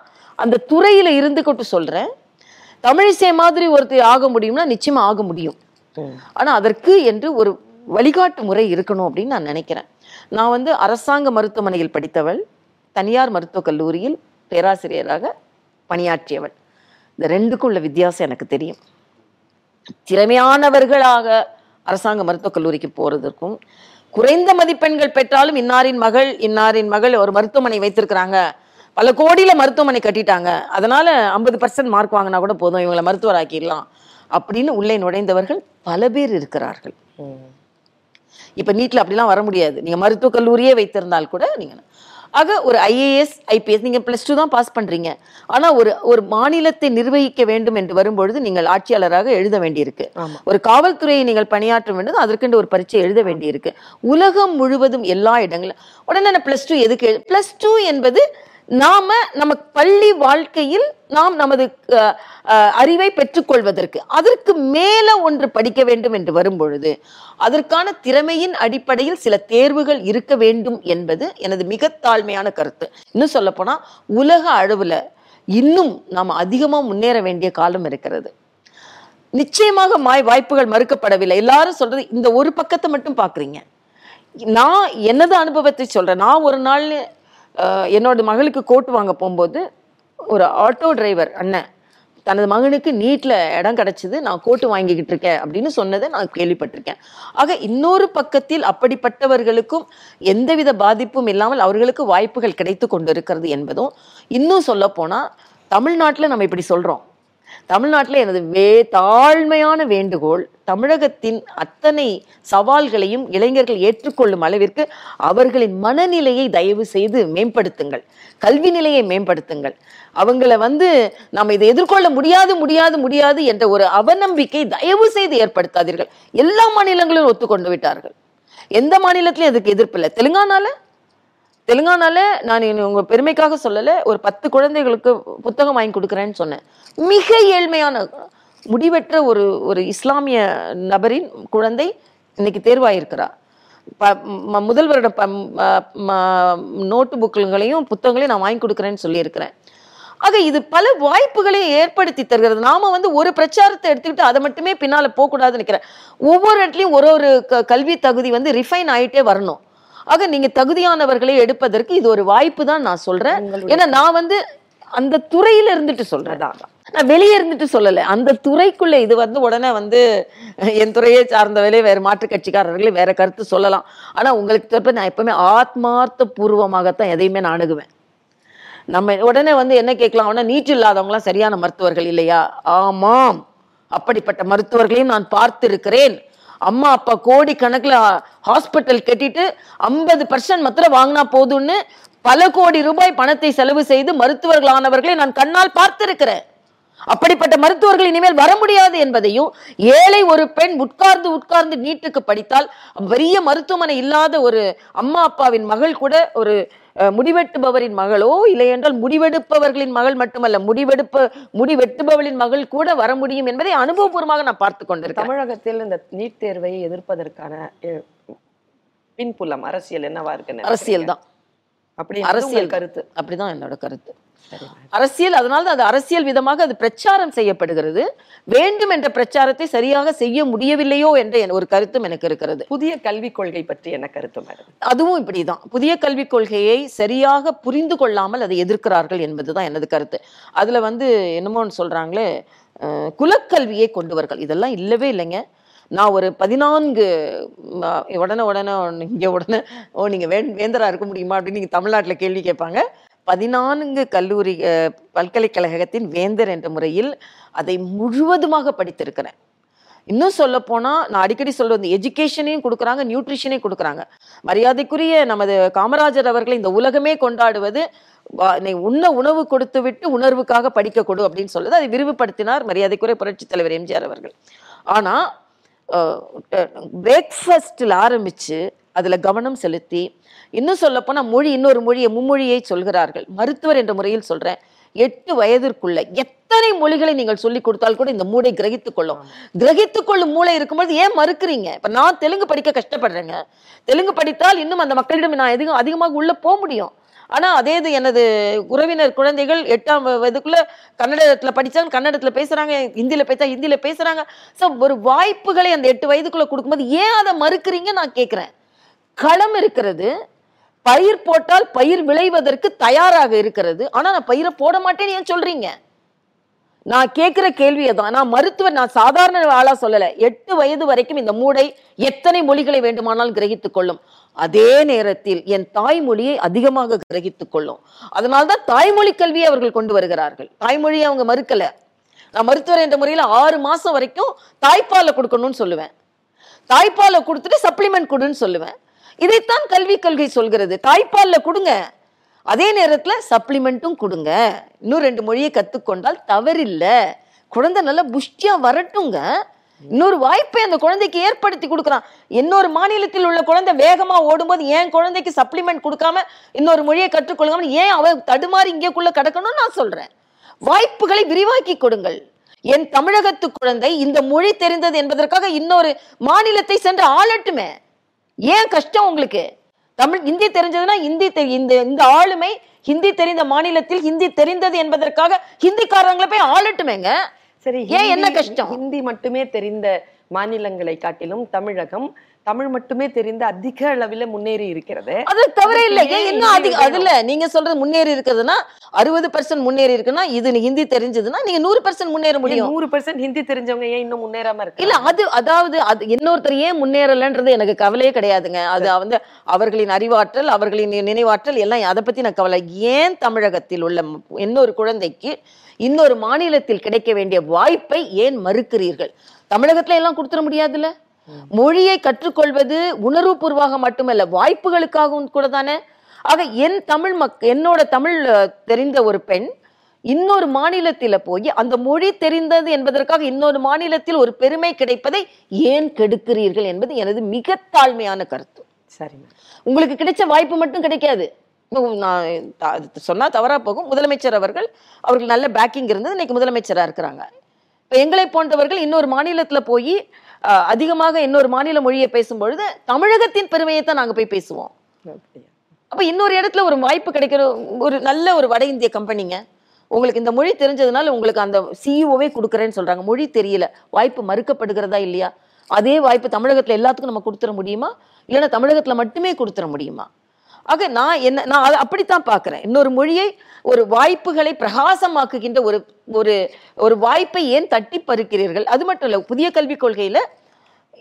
அந்த துறையில இருந்துகிட்டு சொல்றேன். தமிழிசை மாதிரி ஒருத்தர் ஆக முடியும்னா நிச்சயமா ஆக முடியும். ஆனா அதற்கு என்று ஒரு வழிகாட்டு முறை இருக்கணும் அப்படின்னு நான் நினைக்கிறேன். நான் வந்து அரசாங்க மருத்துவமனையில் படித்தவள் தனியார் மருத்துவக் கல்லூரியில் பேராசிரியராக பணியாற்றியவள். இந்த ரெண்டுக்கும் உள்ள வித்தியாசம் எனக்கு தெரியும். திறமையானவர்களாக அரசாங்க மருத்துவக் கல்லூரிக்கு போகிறதுக்கும் குறைந்த மதிப்பெண்கள் பெற்றாலும் இன்னாரின் மகள் இன்னாரின் மகள் ஒரு மருத்துவமனை வைத்திருக்கிறாங்க. பல கோடியில் மருத்துவமனை கட்டிட்டாங்க. அதனால ஐம்பது பர்சன்ட் மார்க் வாங்கினா கூட போதும் இவங்களை மருத்துவர் ஆக்கிடலாம் அப்படின்னு உள்ளே நுழைந்தவர்கள் பல பேர் இருக்கிறார்கள். இப்ப நீட்ல அப்படிலாம் வர முடியாது. நீங்க மருத்துவக் கல்லூரியே வைத்திருந்தால் கூட நீங்க ஆக ஒரு ஐஏஎஸ் ஐபிஎஸ் நீங்க பிளஸ் டூ தான் பாஸ் பண்றீங்க. ஆனா ஒரு ஒரு மாநிலத்தை நிர்வகிக்க வேண்டும் என்று வரும்பொழுது நீங்கள் ஆட்சியாளராக எழுத வேண்டியிருக்கு. ஒரு காவல்துறையை நீங்கள் பணியாற்ற வேண்டும் அதற்கென்று ஒரு பரீட்சை எழுத வேண்டியிருக்கு. உலகம் முழுவதும் எல்லா இடங்களும் உடனே பிளஸ் டூ எதுக்கு பிளஸ் டூ என்பது நாம நம்ம பள்ளி வாழ்க்கையில் நாம் நமது அறிவை பெற்றுக்கொள்வதற்கு அதற்கு மேல ஒன்று படிக்க வேண்டும் என்று வரும்பொழுது அதற்கான திறமையின் அடிப்படையில் சில தேர்வுகள் இருக்க வேண்டும் என்பது எனது மிக தாழ்மையான கருத்து. இன்னும் சொல்ல போனா உலக அளவுல இன்னும் நாம் அதிகமாக முன்னேற வேண்டிய காலம் இருக்கிறது. நிச்சயமாக மாய் வாய்ப்புகள் மறுக்கப்படவில்லை. எல்லாரும் சொல்றது இந்த ஒரு பக்கத்தை மட்டும் பாக்குறீங்க. நான் எனது அனுபவத்தை சொல்றேன்? நான் ஒரு நாள் என்னோட மகளுக்கு கோட் வாங்க போகும்போது ஒரு ஆட்டோ டிரைவர் அண்ணன் தனது மகனுக்கு நீட்ல இடம் கிடைச்சது நான் கோட்டு வாங்கிக்கிட்டு இருக்கேன் அப்படின்னு சொன்னதை நான் கேள்விப்பட்டிருக்கேன். ஆக இன்னொரு பக்கத்தில் அப்படிப்பட்டவர்களுக்கும் எந்தவித பாதிப்பும் இல்லாமல் அவர்களுக்கு வாய்ப்புகள் கிடைத்து கொண்டிருக்கிறது என்பதும் இன்னும் சொல்ல போனா தமிழ்நாட்டில் நம்ம இப்படி சொல்றோம். தமிழ்நாட்டில் எனது வே தாழ்மையான வேண்டுகோள் தமிழகத்தின் அத்தனை சவால்களையும் இளைஞர்கள் ஏற்றுக்கொள்ளும் அளவிற்கு அவர்களின் மனநிலையை தயவு செய்து மேம்படுத்துங்கள். கல்வி நிலையை மேம்படுத்துங்கள். அவங்கள வந்து நம்ம இதை எதிர்கொள்ள முடியாது முடியாது முடியாது என்ற ஒரு அவநம்பிக்கை தயவு செய்து ஏற்படுத்தாதீர்கள். எல்லா மாநிலங்களும் ஒத்துக்கொண்டு விட்டார்கள். எந்த மாநிலத்திலும் அதுக்கு எதிர்ப்பு இல்லை. தெலுங்கானால தெலுங்கானால நான் உங்க பெருமைக்காக சொல்லல ஒரு பத்து குழந்தைகளுக்கு புத்தகம் வாங்கி கொடுக்குறேன்னு சொன்னேன். மிக ஏழ்மையான முடிவற்ற ஒரு ஒரு இஸ்லாமிய நபரின் குழந்தை இன்னைக்கு தேர்வாயிருக்கிறா. ப ம- முதல் வருட நோட்டு புக்குங்களையும் புத்தகங்களையும் நான் வாங்கி கொடுக்குறேன்னு சொல்லியிருக்கிறேன். ஆக இது பல வாய்ப்புகளையும் ஏற்படுத்தி தருகிறது. நாம வந்து ஒரு பிரச்சாரத்தை எடுத்துக்கிட்டு அதை மட்டுமே பின்னால போகக்கூடாதுன்னு நினைக்கிறேன். ஒவ்வொரு இடத்துலயும் ஒரு ஒரு க- கல்வி தகுதி வந்து ரிஃபைன் ஆயிட்டே வரணும். ஆக நீங்க தகுதியானவர்களை எடுப்பதற்கு இது ஒரு வாய்ப்பு தான் நான் சொல்றேன். ஏன்னா நான் வந்து அந்த துறையில இருந்துட்டு சொல்றேன். நான் வெளியே இருந்துட்டு சொல்லல. அந்த துறைக்குள்ள இது வந்து உடனே வந்து என் துறையை சார்ந்தவர்களே வேற மாற்று கட்சிக்காரர்களே வேற கருத்து சொல்லலாம். ஆனா உங்களுக்கு தற்ப நான் எப்பவுமே ஆத்மார்த்த பூர்வமாகத்தான் எதையுமே நான் அணுகுவேன் நம்ம உடனே வந்து என்ன கேட்கலாம்? அவனா நீட் இல்லாதவங்களாம் சரியான மருத்துவர்கள் இல்லையா? ஆமாம். அப்படிப்பட்ட மருத்துவர்களையும் நான் பார்த்திருக்கிறேன். அம்மா அப்பா கோடி கணக்கில் ஹாஸ்பிட்டல் கட்டிட்டு ஐம்பது பர்சன்ட் மாத்திரம் வாங்கினா போதும்னு பல கோடி ரூபாய் பணத்தை செலவு செய்து மருத்துவர்களானவர்களை நான் கண்ணால் பார்த்திருக்கிறேன். அப்படிப்பட்ட மருத்துவர்கள் இனிமேல் வர முடியாது என்பதையும் ஏழை ஒரு பெண் உட்கார்ந்து உட்கார்ந்து நீட்டுக்கு படித்தால் பெரிய மருத்துவமனை இல்லாத ஒரு அம்மா அப்பாவின் மகள் கூட ஒரு முடிவெட்டுபவரின் மகளோ? இல்லை என்றால் முடிவெடுப்பவர்களின் மகள் மட்டுமல்ல முடிவெடுப்ப முடிவெட்டுபவளின் மகள் கூட வர முடியும் என்பதை அனுபவபூர்வமாக நான் பார்த்து கொண்டிருக்கேன் தமிழகத்தில் இந்த நீட் தேர்வை எதிர்ப்பதற்கான பின்புலம் அரசியல் என்னவா இருக்கு அரசியல் தான். அப்படி அரசியல் கருத்து? அப்படிதான் என்னோட கருத்து. அரசியல் அதனால தான் அது அரசியல் விதமாக அது பிரச்சாரம் செய்யப்படுகிறது. வேண்டும் என்ற பிரச்சாரத்தை சரியாக செய்ய முடியவில்லையோ என்ற என் ஒரு கருத்தும் எனக்கு இருக்கிறது. புதிய கல்விக் கொள்கை பற்றி என்ன கருத்து மேடம்? அதுவும் இப்படிதான். புதிய கல்விக் கொள்கையை சரியாக புரிந்து கொள்ளாமல் அதை எதிர்க்கிறார்கள் என்பதுதான் எனது கருத்து. அதுல வந்து என்னமோன்னு சொல்றாங்களே குலக்கல்வியை கொண்டு வார்கள் இதெல்லாம் இல்லவே இல்லைங்க. நான் ஒரு பதினான்கு உடனே உடனே இங்கே உடனே ஓ நீங்கள் வே வேந்தரா இருக்க முடியுமா அப்படின்னு நீங்கள் தமிழ்நாட்டில் கேள்வி கேட்பாங்க. பதினான்கு கல்லூரி பல்கலைக்கழகத்தின் வேந்தர் என்ற முறையில் அதை முழுவதுமாக படித்திருக்கிறேன். இன்னும் சொல்ல போனால் நான் அடிக்கடி சொல்றது எஜுகேஷனையும் கொடுக்குறாங்க நியூட்ரிஷனையும் கொடுக்குறாங்க. மரியாதைக்குரிய நமது காமராஜர் அவர்களை இந்த உலகமே கொண்டாடுவது நீ உண்ண உணவு கொடுத்து விட்டு உணர்வுக்காக படிக்க கொடு அப்படின்னு சொல்லுது. அதை விரிவுபடுத்தினார் மரியாதைக்குரிய புரட்சித் தலைவர் எம்ஜிஆர் அவர்கள். ஆனால் பிரேக்ஃபாஸ்டில் ஆரம்பித்து அதில் கவனம் செலுத்தி இன்னும் சொல்ல போனா மொழி இன்னொரு மொழியை மும்மொழியை சொல்கிறார்கள். மருத்துவர் என்ற முறையில் சொல்றேன். எட்டு வயதிற்குள்ள எத்தனை மொழிகளை நீங்கள் சொல்லி கொடுத்தால் கூட இந்த மூளை கிரகித்துக் கொள்ளும். கிரகித்துக் கொள்ளும் மூளை இருக்கும்போது ஏன் மறுக்கிறீங்க? இப்ப நான் தெலுங்கு படிக்க கஷ்டப்படுறேங்க. தெலுங்கு படித்தால் இன்னும் அந்த மக்களிடம் நான் அதிகம் அதிகமாக உள்ள போக முடியும். ஆனா அதே இது எனது உறவினர் குழந்தைகள் எட்டாம் வயதுக்குள்ள கன்னடத்துல படிச்சாங்க கன்னடத்துல பேசுறாங்க ஹிந்தியில பேசா ஹிந்தியில பேசுறாங்க. சோ ஒரு வாய்ப்புகளை அந்த எட்டு வயதுக்குள்ள கொடுக்கும்போது ஏன் அதை மறுக்கிறீங்க நான் கேக்குறேன் களம் இருக்கிறது பயிர் போட்டால் பயிர் விளைவதற்கு தயாராக இருக்கிறது. ஆனா நான் பயிரை போட மாட்டேன்னு ஏன் சொல்றீங்க? நான் கேட்கிற கேள்வியை தான். நான் மருத்துவர் நான் சாதாரண ஆளா சொல்லல. எட்டு வயது வரைக்கும் இந்த மூடை எத்தனை மொழிகளை வேண்டுமானாலும் கிரகித்துக் கொள்ளும். அதே நேரத்தில் என் தாய்மொழியை அதிகமாக கிரகித்துக் கொள்ளும். அதனால்தான் தாய்மொழி கல்வியை அவர்கள் கொண்டு வருகிறார்கள். தாய்மொழியை அவங்க மறுக்கல. நான் மருத்துவர் என்ற முறையில் ஆறு மாசம் வரைக்கும் தாய்ப்பாலை கொடுக்கணும்னு சொல்லுவேன். தாய்ப்பாலை கொடுத்துட்டு சப்ளிமெண்ட் கொடுன்னு சொல்லுவேன். இதைத்தான் கல்விக் கொள்கை சொல்கிறது. தாய்ப்பாலில் கொடுங்க. அதே நேரத்தில் சப்ளிமெண்ட்டும் கொடுங்க. இன்னும் ரெண்டு மொழியை கற்றுக்கொண்டால் தவறில்லை. குழந்தை நல்லா புஷ்டியாக வரட்டுங்க. இன்னொரு வாய்ப்பை அந்த குழந்தைக்கு ஏற்படுத்தி கொடுக்குறான். இன்னொரு மாநிலத்தில் உள்ள குழந்தை வேகமாக ஓடும்போது ஏன் குழந்தைக்கு சப்ளிமெண்ட் கொடுக்காம இன்னொரு மொழியை கற்றுக்கொள்ளாம ஏன் அவ தடுமாறி இங்கேக்குள்ளே கிடக்கணும்னு நான் சொல்கிறேன் வாய்ப்புகளை விரிவாக்கி கொடுங்கள். என் தமிழகத்து குழந்தை இந்த மொழி தெரிந்தது என்பதற்காக இன்னொரு மாநிலத்தை சென்று ஆளட்டுமே. ஏன் கஷ்டம் உங்களுக்கு தமிழ் ஹிந்தி தெரிஞ்சதுன்னா தெரி- இந்த இந்த ஆளுமை ஹிந்தி தெரிந்த மாநிலத்தில் ஹிந்தி தெரிந்தது என்பதற்காக ஹிந்திக்காரங்களை போய் ஆளட்டுமேங்க சரி ஏன் என்ன கஷ்டம்? ஹிந்தி மட்டுமே தெரிந்த மாநிலங்களை காட்டிலும் தமிழகம் தமிழ் மட்டுமே தெரிந்த அதிக அளவில் முன்னேறி இருக்கிறது. அது தவிர இல்ல. இன்னும் அதிக அதுல நீங்க சொல்றது முன்னேறி இருக்குதுன்னா அறுபது பெர்சன்ட் முன்னேறி இருக்குன்னா இது ஹிந்தி தெரிஞ்சதுன்னா நீங்க நூறு பெர்சன்ட் முன்னேற முடியும். நூறு பெர்சன்ட் ஹிந்தி தெரிஞ்சவங்க ஏன் இன்னும் முன்னேறாம இருக்கு இல்ல அது அதாவது அது இன்னொருத்தர் ஏன் முன்னேறலன்றது எனக்கு கவலையே கிடையாதுங்க. அது வந்து அவர்களின் அறிவாற்றல் அவர்களின் நினைவாற்றல் எல்லாம் அதை பத்தி நான் கவலை. ஏன் தமிழகத்தில் உள்ள இன்னொரு குழந்தைக்கு இன்னொரு மாநிலத்தில் கிடைக்க வேண்டிய வாய்ப்பை ஏன் மறுக்கிறீர்கள்? தமிழகத்துல எல்லாம் கொடுத்துட முடியாதுல்ல? மொழியை கற்றுக்கொள்வது உணர்வுபூர்வமாக மட்டுமல்ல வாய்ப்புகளுக்காகவும் கூட தானே ஆக என் தமிழ் மக் என்னோட தமிழ் தெரிந்த ஒரு பெண் இன்னொரு மாநிலத்தில போய் அந்த மொழி தெரிந்தது என்பதற்காக இன்னொரு மாநிலத்தில் ஒரு பெருமை கிடைப்பதை ஏன் கெடுக்கிறீர்கள் என்பது எனது மிக தாழ்மையான கருத்து. சரி. உங்களுக்கு கிடைச்ச வாய்ப்பு மட்டும் கிடைக்காது. நான் த- அது சொன்னா தவறா போகும். முதலமைச்சர் அவர்கள் அவர்கள் நல்ல பேக்கிங் இருந்தது. இன்னைக்கு முதலமைச்சரா இருக்கிறாங்க. இப்போ எங்களை போன்றவர்கள் இன்னொரு மாநிலத்துல போய் அதிகமாக இன்னொரு மாநில மொழியை பேசும்பொழுது தமிழகத்தின் பெருமையை தான் நாங்க போய் பேசுவோம். அப்ப இன்னொரு இடத்துல ஒரு வாய்ப்பு கிடைக்கிற ஒரு நல்ல ஒரு வட இந்திய கம்பெனிங்க உங்களுக்கு இந்த மொழி தெரிஞ்சதுனால உங்களுக்கு அந்த சிஇஓவே கொடுக்குறேன்னு சொல்றாங்க. மொழி தெரியல. வாய்ப்பு மறுக்கப்படுகிறதா இல்லையா? அதே வாய்ப்பு தமிழகத்துல எல்லாத்துக்கும் நம்ம கொடுத்துட முடியுமா? இல்லைன்னா தமிழகத்துல மட்டுமே கொடுத்துட முடியுமா? ஆக நான் என்ன நான் அதை அப்படித்தான் பார்க்கிறேன். இன்னொரு மொழியை ஒரு வாய்ப்புகளை பிரகாசமாக்குகின்ற ஒரு ஒரு ஒரு வாய்ப்பை ஏன் தட்டி பறிக்கிறீர்கள் அது மட்டும் இல்ல புதிய கல்விக் கொள்கையில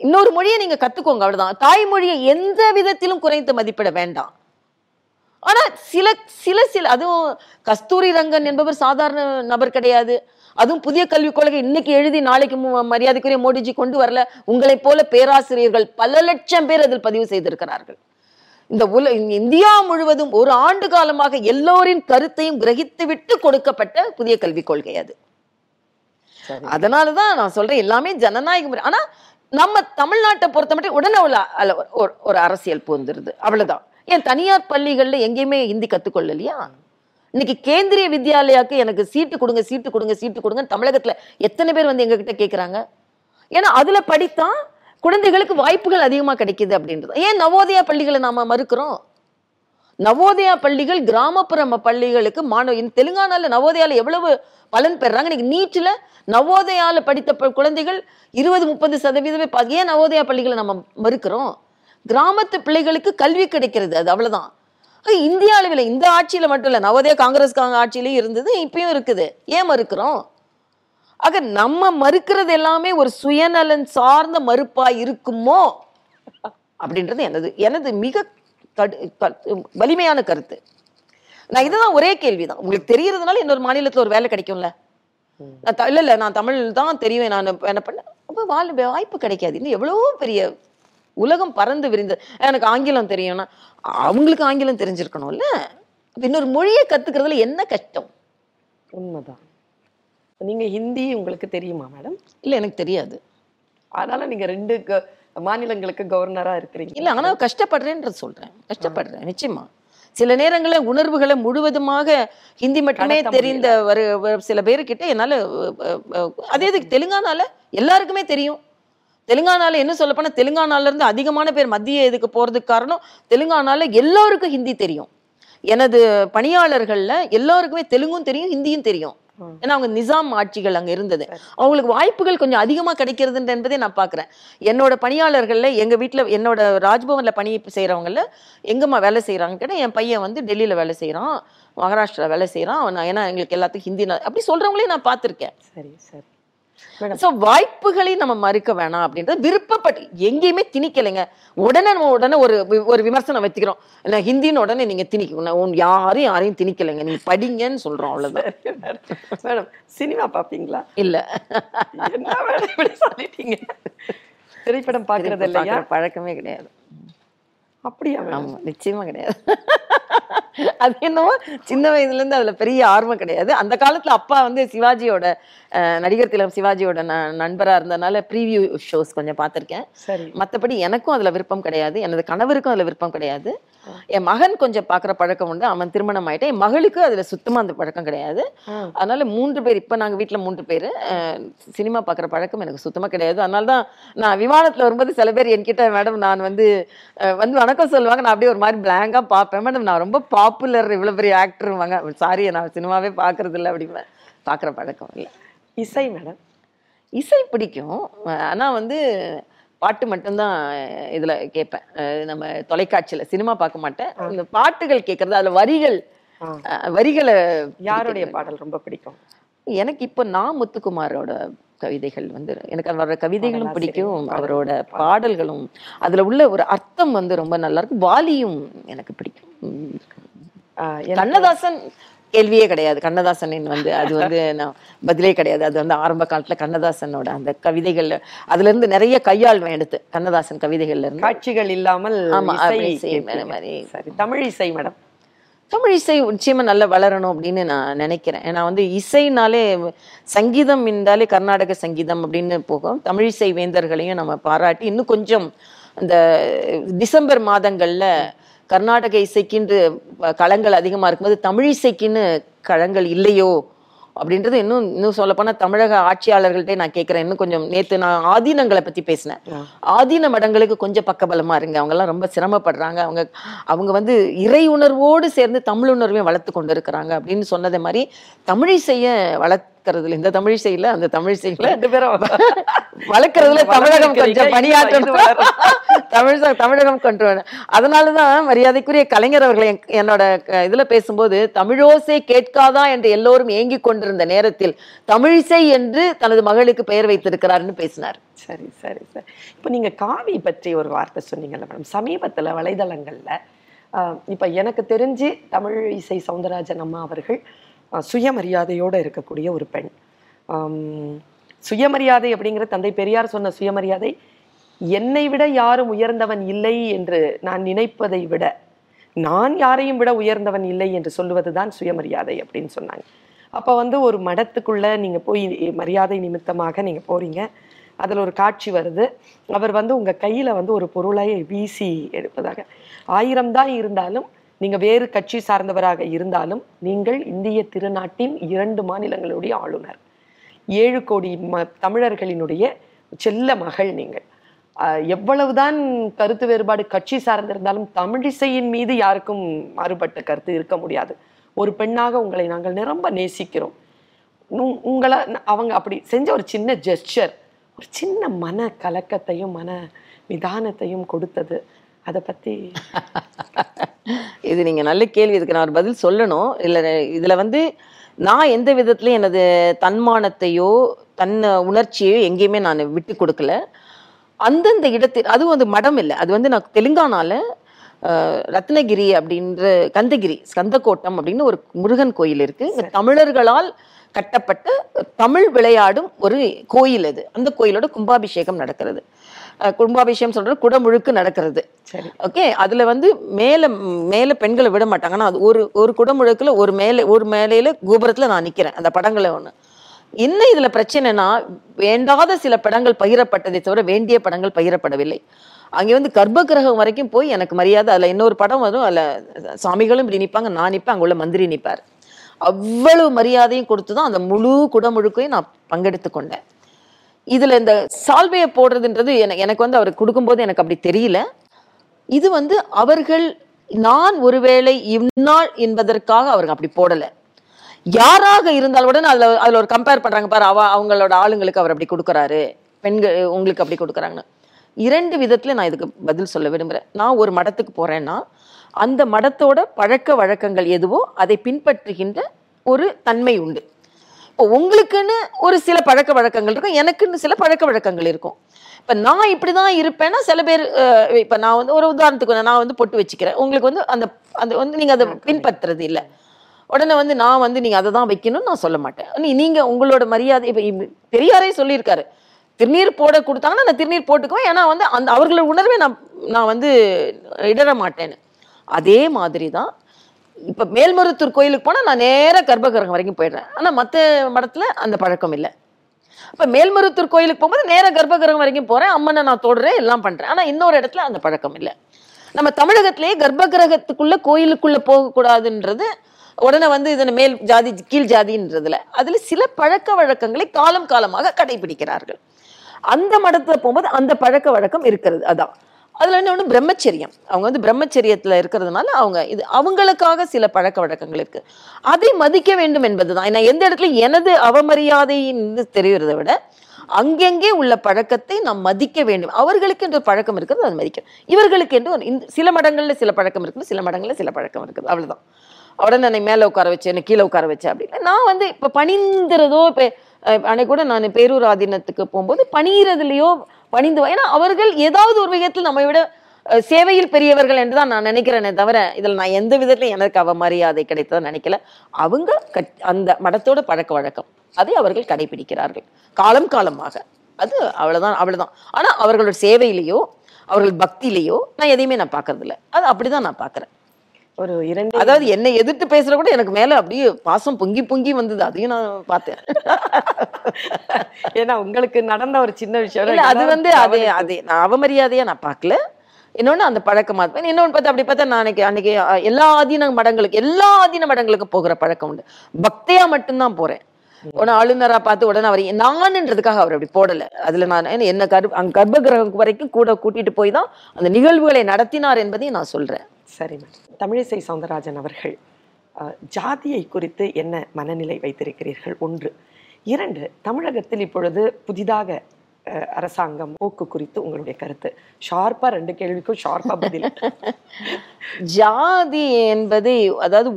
இன்னொரு மொழியை நீங்க கத்துக்கோங்க அவ்வளவுதான். தாய்மொழியை எந்த விதத்திலும் குறைத்து மதிப்பிட வேண்டாம். ஆனா சில சில சில அதுவும் கஸ்தூரி ரங்கன் என்பவர் சாதாரண நபர் கிடையாது. அதுவும் புதிய கல்விக் கொள்கை இன்னைக்கு எழுதி நாளைக்கு மரியாதைக்குரிய மோடிஜி கொண்டு வரல. உங்களைப் போல பேராசிரியர்கள் பல லட்சம் பேர் அதில் பதிவு செய்திருக்கிறார்கள். இந்த உல இந்தியா முழுவதும் ஒரு ஆண்டு காலமாக எல்லோரின் கருத்தையும் கிரகித்துவிட்டு கொடுக்கப்பட்ட புதிய கல்விக் கொள்கை அது. அதனாலதான் நான் சொல்றேன் எல்லாமே ஜனநாயக முறை. ஆனா நம்ம தமிழ்நாட்டை பொறுத்த மட்டும் உடனே ஒரு அரசியல் பூந்துருது. அவ்வளவுதான். ஏன் தனியார் பள்ளிகள்ல எங்கேயுமே ஹிந்தி கத்துக்கொள்ளலையா? இன்னைக்கு கேந்திரிய வித்யாலயாக்கு எனக்கு சீட்டு கொடுங்க சீட்டு கொடுங்க சீட்டு கொடுங்க தமிழகத்துல எத்தனை பேர் வந்து எங்க கிட்ட கேக்குறாங்க? ஏன்னா அதுல படித்தா குழந்தைகளுக்கு வாய்ப்புகள் அதிகமாக கிடைக்குது அப்படின்றது. ஏன் நவோதயா பள்ளிகளை நாம் மறுக்கிறோம்? நவோதயா பள்ளிகள் கிராமப்புற பள்ளிகளுக்கு மாணவ இந்த தெலுங்கானால நவோதயாவில் எவ்வளவு பலன் பெறாங்க? இன்னைக்கு நீட்டில் நவோதயாவில் படித்த ப- குழந்தைகள் இருபது முப்பது சதவீதமே பா- ஏன் நவோதயா பள்ளிகளை நம்ம மறுக்கிறோம்? கிராமத்து பிள்ளைகளுக்கு கல்வி கிடைக்கிறது அது அவ்வளோதான் ஆக இந்திய அளவில் இந்த ஆட்சியில் மட்டும் இல்லை நவோதயா காங்கிரஸ் காங்க ஆட்சியிலயும் இருந்தது இப்பயும் இருக்குது. ஏன் மறுக்கிறோம்? ஆக நம்ம மறுக்கிறது எல்லாமே ஒரு சுயநலன் சார்ந்த மறுப்பா இருக்குமோ? அப்படின்றது எனது எனது மிக வலிமையான கருத்து. நான் இதுதான் ஒரே கேள்விதான். உங்களுக்கு தெரியறதுனால இன்னொரு மாநிலத்துல ஒரு வேலை கிடைக்கும்ல? நான் இல்ல இல்ல நான் தமிழ் தான் தெரியும் நான் என்ன பண்ணேன் அப்ப வாழ் வாய்ப்பு கிடைக்காது. இன்னும் எவ்வளவோ பெரிய உலகம் பறந்து விரிந்து எனக்கு ஆங்கிலம் தெரியும்னா அவங்களுக்கு ஆங்கிலம் தெரிஞ்சிருக்கணும்ல? இன்னொரு மொழியை கத்துக்கிறதுல என்ன கஷ்டம்? உண்மைதான். நீங்க ஹிந்தி உங்களுக்கு தெரியுமா மேடம்? இல்ல எனக்கு தெரியாது. அதனால நீங்க ரெண்டு மாநிலங்களுக்கு கவர்னரா இருக்கிறீங்க. இல்ல ஆனா கஷ்டப்படுறேன்றது சொல்றேன். கஷ்டப்படுறேன் நிச்சயமா. சில நேரங்கள்ல உணர்வுகளை முழுவதுமாக ஹிந்தி மட்டுமே தெரிந்த ஒரு சில பேருக்கிட்ட என்னால அதே இது தெலுங்கானால எல்லாருக்குமே தெரியும். தெலுங்கானால என்ன சொல்ல போனா தெலுங்கானால இருந்து அதிகமான பேர் மத்திய இதுக்கு போறதுக்கு காரணம் தெலுங்கானால எல்லாருக்கும் ஹிந்தி தெரியும். எனது பணியாளர்கள்ல எல்லாருக்குமே தெலுங்கும் தெரியும் ஹிந்தியும் தெரியும். ஏன்னா அவங்க நிசாம் ஆட்சிகள் அங்க இருந்தது. அவங்களுக்கு வாய்ப்புகள் கொஞ்சம் அதிகமா கிடைக்கிறது என்பதை நான் பாக்குறேன் என்னோட பணியாளர்கள்ல எங்க வீட்ல என்னோட ராஜ்பவன்ல பணி செய்யறவங்கல எங்கம்மா வேலை செய்யறாங்க கேட்டா என் பையன் வந்து டெல்லியில வேலை செய்யறான் மகாராஷ்டிரா வேலை செய்யறான் அவன் ஏன்னா எங்களுக்கு எல்லாத்துக்கும் ஹிந்தி அப்படி சொல்றவங்களையும் நான் பார்த்திருக்கேன். சரி சரி. மேடம். சோ வாய்ப்புகளை நம்ம மறுக்க வேணாம் அப்படின்றது விருப்பப்பட்டு எங்கேயுமே திணிக்கலைங்க. உடனே நம்ம உடனே ஒரு ஒரு விமர்சனம் வச்சுக்கிறோம் இல்ல ஹிந்தின்னு உடனே நீங்க திணிக்க உன் யாரும் யாரையும் திணிக்கலைங்க. நீங்க படிங்கன்னு சொல்றோம் அவ்வளவுதான். சரி மேடம். சினிமா பாப்பீங்களா? இல்ல. என்ன மேடம் இப்படி சொல்லிட்டீங்க? திரைப்படம் பாக்குறது இல்லையா? பழக்கமே கிடையாது. அப்படியா நிச்சயமா கிடையாது. அது என்னவோ சின்ன வயதுல இருந்து அதுல பெரிய ஆர்வம் கிடையாது. அந்த காலத்துல அப்பா வந்து சிவாஜியோட நடிகர் திலம் சிவாஜியோட ந- நண்பரா இருந்தனால ப்ரீவியூ ஷோஸ் கொஞ்சம் பார்த்திருக்கேன். சரி. மத்தபடி எனக்கும் அதுல விருப்பம் கிடையாது. எனது கணவருக்கும் அதுல விருப்பம் கிடையாது. என் மகன் கொஞ்சம் பார்க்குற பழக்கம் உண்டு. அவன் திருமணம் ஆயிட்டான். என் மகளுக்கு அதுல சுத்தமா அந்த பழக்கம் கிடையாது. அதனால மூன்று பேர் இப்ப நாங்க வீட்ல மூன்று பேர் சினிமா பார்க்குற பழக்கம் எனக்கு சுத்தமா கிடையாது. அதனால தான் நான் விமானத்துல வரும்போது சில பேர் என்கிட்ட மேடம் நான் வந்து வந்து வணக்கம் சொல்லுவாங்க. நான் அப்படியே ஒரு மாதிரி பிளாங்கா பார்ப்பேன். மேடம் நான் ரொம்ப பாப்புலர் இவ்வளவு பெரிய ஆக்டருவாங்க சாரி நான் சினிமாவே பார்க்கறது இல்லை அப்படிம்பேன் பார்க்குற பழக்கம் இல்லை. இசை மேடம். இசை பிடிக்கும். அஹ் ஆனா வந்து பாட்டு மட்டும்தான் இதுல கேட்பேன். நம்ம தொலைக்காட்சியில சினிமா பார்க்க மாட்டேன். இந்த பாட்டுகள் கேட்கறது அதுல வரிகள் வரிகளை யாருடைய பாடல் ரொம்ப பிடிக்கும்? எனக்கு இப்போ நான் முத்துக்குமாரோட கவிதைகள் வந்து எனக்கு அவர் வர கவிதைகளும் பிடிக்கும். அவரோட பாடல்களும் அதுல உள்ள ஒரு அர்த்தம் வந்து ரொம்ப நல்லா இருக்கும் வாலியும் எனக்கு பிடிக்கும். கண்ணதாசன் கேள்வியே கிடையாது. கண்ணதாசனின் வந்து அது வந்து நான் பதிலே கிடையாது. அது வந்து ஆரம்ப காலத்துல கண்ணதாசனோட அந்த கவிதைகள் அதுல இருந்து நிறைய கையாள்வேன் எடுத்து. கண்ணதாசன் கவிதைகள்ல இருந்து. காட்சிகள் இல்லாமல் ஆமா. மாதிரி. சரி தமிழ் இசை மேடம். தமிழ் இசை நிச்சயமா நல்லா வளரணும் அப்படின்னு நான் நினைக்கிறேன். ஏன்னா வந்து இசைனாலே சங்கீதம் இருந்தாலே கர்நாடக சங்கீதம் அப்படின்னு போகும். தமிழ் இசை வேந்தர்களையும் நம்ம பாராட்டி இன்னும் கொஞ்சம் அந்த டிசம்பர் மாதங்கள்ல கர்நாடக இசைக்குன்று களங்கள் அதிகமா இருக்கும்போது தமிழ் இசைக்குன்னு களங்கள் இல்லையோ அப்படின்றது இன்னும் இன்னும் சொல்லப்போனா தமிழக ஆட்சியாளர்கள்ட்டே நான் கேட்கிறேன் இன்னும் கொஞ்சம் நேத்து நான் ஆதீனங்களை பத்தி பேசினேன். ஆதீன மடங்களுக்கு கொஞ்சம் பக்கபலமா இருங்க. அவங்க எல்லாம் ரொம்ப சிரமப்படுறாங்க. அவங்க அவங்க வந்து இறை உணர்வோடு சேர்ந்து தமிழ் உணர்வையும் வளர்த்து கொண்டு இருக்கிறாங்க அப்படின்னு சொன்னதை மாதிரி தமிழிசைய வளர்க்கறதுல இந்த தமிழிசையில அந்த தமிழிசையில ரெண்டு பேரும் வளர்க்கறதுல தமிழகம் கொஞ்சம் பணியாற்றணும். தமிழ் தமிழகம் கொண்டு. அதனாலதான் மரியாதைக்குரிய கலைஞர் அவர்கள் என்- என்னோட இதுல பேசும்போது தமிழோசை கேட்காதா? என்று எல்லோரும் ஏங்கிக் கொண்டிருந்த நேரத்தில் தமிழிசை என்று தனது மகளுக்கு பெயர் வைத்திருக்கிறார்னு பேசினார். சரி சரி சரி. இப்போ நீங்க காவி பற்றி ஒரு வார்த்தை சொன்னீங்கல்ல மேடம். சமீபத்துல வலைதளங்கள்ல இப்ப எனக்கு தெரிஞ்சு தமிழ் இசை சவுந்தரராஜன் அம்மா அவர்கள் சுயமரியாதையோடு இருக்கக்கூடிய ஒரு பெண். சுயமரியாதை அப்படிங்கிற தந்தை பெரியார் சொன்ன சுயமரியாதை என்னை விட யாரும் உயர்ந்தவன் இல்லை என்று நான் நினைப்பதை விட நான் யாரையும் விட உயர்ந்தவன் இல்லை என்று சொல்லுவது தான் சுயமரியாதை அப்படின்னு சொன்னாங்க. அப்போ வந்து ஒரு மடத்துக்குள்ளே நீங்கள் போய் மரியாதை நிமித்தமாக நீங்கள் போகிறீங்க அதில் ஒரு காட்சி வருது. அவர் வந்து உங்கள் கையில் வந்து ஒரு பொருளை வீசி எடுப்பதாக. ஆயிரம் தான் இருந்தாலும் நீங்கள் வேறு கட்சி சார்ந்தவராக இருந்தாலும் நீங்கள் இந்திய திருநாட்டின் இரண்டு மாநிலங்களுடைய ஆளுநர். ஏழு கோடி ம தமிழர்களினுடைய செல்ல மகள் நீங்கள். எவ்வளவுதான் கருத்து வேறுபாடு கட்சி சார்ந்திருந்தாலும் தமிழிசையின் மீது யாருக்கும் மாறுபட்ட கருத்து இருக்க முடியாது. ஒரு பெண்ணாக உங்களை நாங்கள் நிரம்ப நேசிக்கிறோம். உங்- உங்களை அவங்க அப்படி செஞ்ச ஒரு சின்ன ஜெஸ்டர் ஒரு சின்ன மன கலக்கத்தையும் மன நிதானத்தையும் கொடுத்தது. அதை பத்தி இது நீங்க நல்ல கேள்வி இதுக்கு நான் ஒரு பதில் சொல்லணும். இல்ல இதுல வந்து நான் எந்த விதத்துலயும் எனது தன்மானத்தையோ தன் உணர்ச்சியோ எங்கேயுமே நான் விட்டு கொடுக்கல. அந்தந்த இடத்தில் அதுவும் வந்து மடம் இல்லை. அது வந்து நான் தெலுங்கானால ரத்னகிரி அப்படின்ற கந்தகிரி ஸ்கந்தக்கோட்டம் அப்படின்னு ஒரு முருகன் கோயில் இருக்கு. தமிழர்களால் கட்டப்பட்ட தமிழ் விளையாடும் ஒரு கோயில் அது. அந்த கோயிலோட கும்பாபிஷேகம் நடக்கிறது. அஹ், கும்பாபிஷேகம் சொல்றது குடமுழுக்கு நடக்கிறது. சரி. ஓகே? அதுல வந்து மேல மேல பெண்களை விட மாட்டாங்க. ஆனா அது ஒரு ஒரு குடமுழுக்குல ஒரு மேலே ஒரு மேலையில கோபுரத்துல நான் நிக்கிறேன். அந்த படங்களை ஒண்ணு. என்ன இதுல பிரச்சனைனா வேண்டாத சில படங்கள் பகிரப்பட்டதை தவிர வேண்டிய படங்கள் பகிரப்படவில்லை. அங்கே வந்து கர்ப்ப கிரகம் வரைக்கும் போய் எனக்கு மரியாதை அதுல இன்னொரு படம் வரும். அதுல சாமிகளும் இப்படி நிப்பாங்க நான் நிப்பேன் அங்க உள்ள மந்திரி நிப்பார். அவ்வளவு மரியாதையும் கொடுத்து தான் அந்த முழு குடமுழுக்கையும் நான் பங்கெடுத்து கொண்டேன். இதில் இந்த சால்வையை போடுறதுன்றது எனக்கு எனக்கு வந்து அவர் கொடுக்கும்போது எனக்கு அப்படி தெரியல. இது வந்து அவர்கள் நான் ஒருவேளை இந்நாள் என்பதற்காக அவர்கள் அப்படி போடலை. யாராக இருந்தால் உடனே அதில் அதில் ஒரு கம்பேர் பண்ணுறாங்க பாரு அவ அவங்களோட ஆளுங்களுக்கு அவர் அப்படி கொடுக்குறாரு. பெண்கள் உங்களுக்கு அப்படி கொடுக்குறாங்கன்னு. இரண்டு விதத்தில் நான் இதுக்கு பதில் சொல்ல விரும்புகிறேன் நான் ஒரு மடத்துக்கு போகிறேன்னா அந்த மடத்தோட பழக்க வழக்கங்கள் எதுவோ அதை பின்பற்றுகின்ற ஒரு தன்மை உண்டு. இப்போ உங்களுக்குன்னு ஒரு சில பழக்க வழக்கங்கள் இருக்கும் எனக்குன்னு சில பழக்க வழக்கங்கள் இருக்கும். இப்போ நான் இப்படி தான் இருப்பேன்னா சில பேர் இப்போ நான் வந்து ஒரு உதாரணத்துக்கு நான் வந்து பொட்டு வச்சுக்கிறேன். உங்களுக்கு வந்து அந்த அந்த வந்து நீங்கள் அதை பின்பற்றுறது இல்லை. உடனே வந்து நான் வந்து நீங்கள் அதை தான் வைக்கணும்னு நான் சொல்ல மாட்டேன். நீங்கள் உங்களோட மரியாதை இப்போ பெரியாரே சொல்லியிருக்காரு. திருநீர் போட கொடுத்தாங்கன்னா நான் திருநீர் போட்டுக்குவேன். ஏன்னா வந்து அந்த அவர்களோட உணர்வை நான் நான் வந்து இடற மாட்டேன்னு. அதே மாதிரி தான் இப்போ மேல்மருத்தூர் கோயிலுக்கு போனால் நான் நேராக கர்ப்பகிரகம் வரைக்கும் போயிடுறேன். ஆனால் மற்ற மடத்தில் அந்த பழக்கம் இல்லை. இப்போ மேல்மருத்தூர் கோயிலுக்கு போகும்போது நேராக கர்ப்பகிரகம் வரைக்கும் போகிறேன் அம்மனை நான் தொடுறேன் எல்லாம் பண்ணுறேன் ஆனால் இன்னொரு இடத்துல அந்த பழக்கம் இல்லை. நம்ம தமிழகத்திலேயே கர்ப்பகிரகத்துக்குள்ள கோயிலுக்குள்ள போகக்கூடாதுன்றது உடனே வந்து இதனை மேல் ஜாதி கீழ் ஜாதின்றதுல. அதுல சில பழக்க வழக்கங்களை காலம் காலமாக கடைபிடிக்கிறார்கள். அந்த மடத்துல போகும்போது அந்த பழக்க வழக்கம் இருக்கிறது. அதான். அதில் இன்னொன்று பிரம்மச்சரியம். அவங்க வந்து பிரம்மச்சரியத்தில் இருக்கிறதுனால அவங்க இது அவங்களுக்காக சில பழக்க வழக்கங்கள் இருக்கு. அதை மதிக்க வேண்டும் என்பதுதான். நான் எந்த இடத்துல எனது அவமரியாதையின் தெரிகிறத விட அங்கெங்கே உள்ள பழக்கத்தை நாம் மதிக்க வேண்டும். அவர்களுக்கு என்று ஒரு பழக்கம் இருக்கிறது அதை மதிக்க இவர்களுக்கு என்று ஒரு இந்த- சில மடங்களில் சில பழக்கம் இருக்குது சில மடங்களில் சில பழக்கம் இருக்குது. அவ்வளோதான் உடனே என்னை மேலே உட்கார வச்சு என்னை கீழே உட்கார வச்சு அப்படின்னு நான் வந்து இப்போ பணிந்துறதோ இப்போ அன்னைக்கு கூட நான் பேரூர் ஆதீனத்துக்கு போகும்போது பணிகிறதுலையோ பணிந்து ஏன்னா அவர்கள் ஏதாவது ஒரு விதத்தில் நம்மை விட சேவையில் பெரியவர்கள் என்று தான் நான் நினைக்கிறேனே தவிர இதில் நான் எந்த விதத்திலையும் எனக்கு அவ மரியாதை கிடைத்ததை நினைக்கல. அவங்க கட்- அந்த மடத்தோட பழக்க வழக்கம் அதை அவர்கள் கடைபிடிக்கிறார்கள். காலம் காலமாக. அது அவ்வளோதான் அவ்வளோதான் ஆனால் அவர்களோட சேவையிலேயோ அவர்கள் பக்தியிலேயோ நான் எதையுமே நான் பார்க்கறதில்ல. அது அப்படிதான் நான் பார்க்குறேன். ஒரு இரண்டு அதாவது என்னை எதிர்த்து பேசுற கூட எனக்கு மேல அப்படியே பாசம் பொங்கி பொங்கி வந்தது. அதையும் நான் பார்த்தேன். ஏன்னா உங்களுக்கு நடந்த ஒரு சின்ன விஷயம். அது வந்து அது அது. நான் அவமரியாதையா நான் பார்க்கல. இன்னொன்னு அந்த பழக்கமா இருப்பேன் இன்னொன்னு பார்த்தா அப்படி பார்த்தா நான் அன்னைக்கு அன்னைக்கு எல்லா ஆதீன மடங்களுக்கு எல்லா ஆதீன மடங்களுக்கும் போகிற பழக்கம் உண்டு. பக்தியா மட்டும்தான் போறேன். உடனே ஆளுநரா பார்த்து உடனே அவர் நான்ன்றதுக்காக அவர் அப்படி போடல. அதுல நான் என்ன- கர்ப்ப அங்க கர்ப்ப கிரகம் வரைக்கும் கூட கூட்டிட்டு போய் தான் அந்த நிகழ்வுகளை நடத்தினார் என்பதையும் நான் சொல்றேன். சரி மேடம் தமிழிசை சவுந்தரராஜன் அவர்கள் ஜாதியை குறித்து என்ன மனநிலை வைத்திருக்கிறீர்கள்? ஒன்று. இரண்டு தமிழகத்தில் இப்பொழுது புதிதாக அரசாங்கம் போக்கு குறித்து உங்களுடைய கருத்து. ஷார்ப்பா ரெண்டு கேள்விக்கும் ஷார்ப்பா பதில். ஜாதி என்பது அதாவது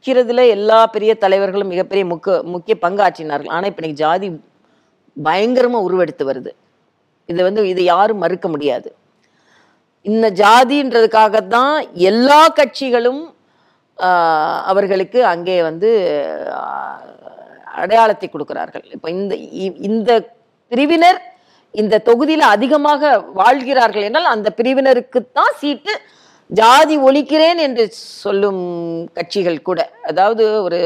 வைக்கிறதுல எல்லா பெரிய தலைவர்களும் மிகப்பெரிய முக்க முக்கிய பங்காற்றினார்கள். ஆனால் இப்போ இன்னைக்கு ஜாதி பயங்கரமாக உருவெடுத்து வருது. இதை வந்து இதை யாரும் மறுக்க முடியாது. இந்த ஜாதின்றதுக்காக தான் எல்லா கட்சிகளும் அவர்களுக்கு அங்கே வந்து அடையாளத்தை கொடுக்கிறார்கள். இப்போ இந்த இ- இந்த பிரிவினர் இந்த தொகுதியில் அதிகமாக வாழ்கிறார்கள் என்றால் அந்த பிரிவினருக்கு தான் சீட்டு ஜாதி ஒழிக்கிறேன் என்று சொல்லும் கட்சிகள் கூட. அதாவது ஒரு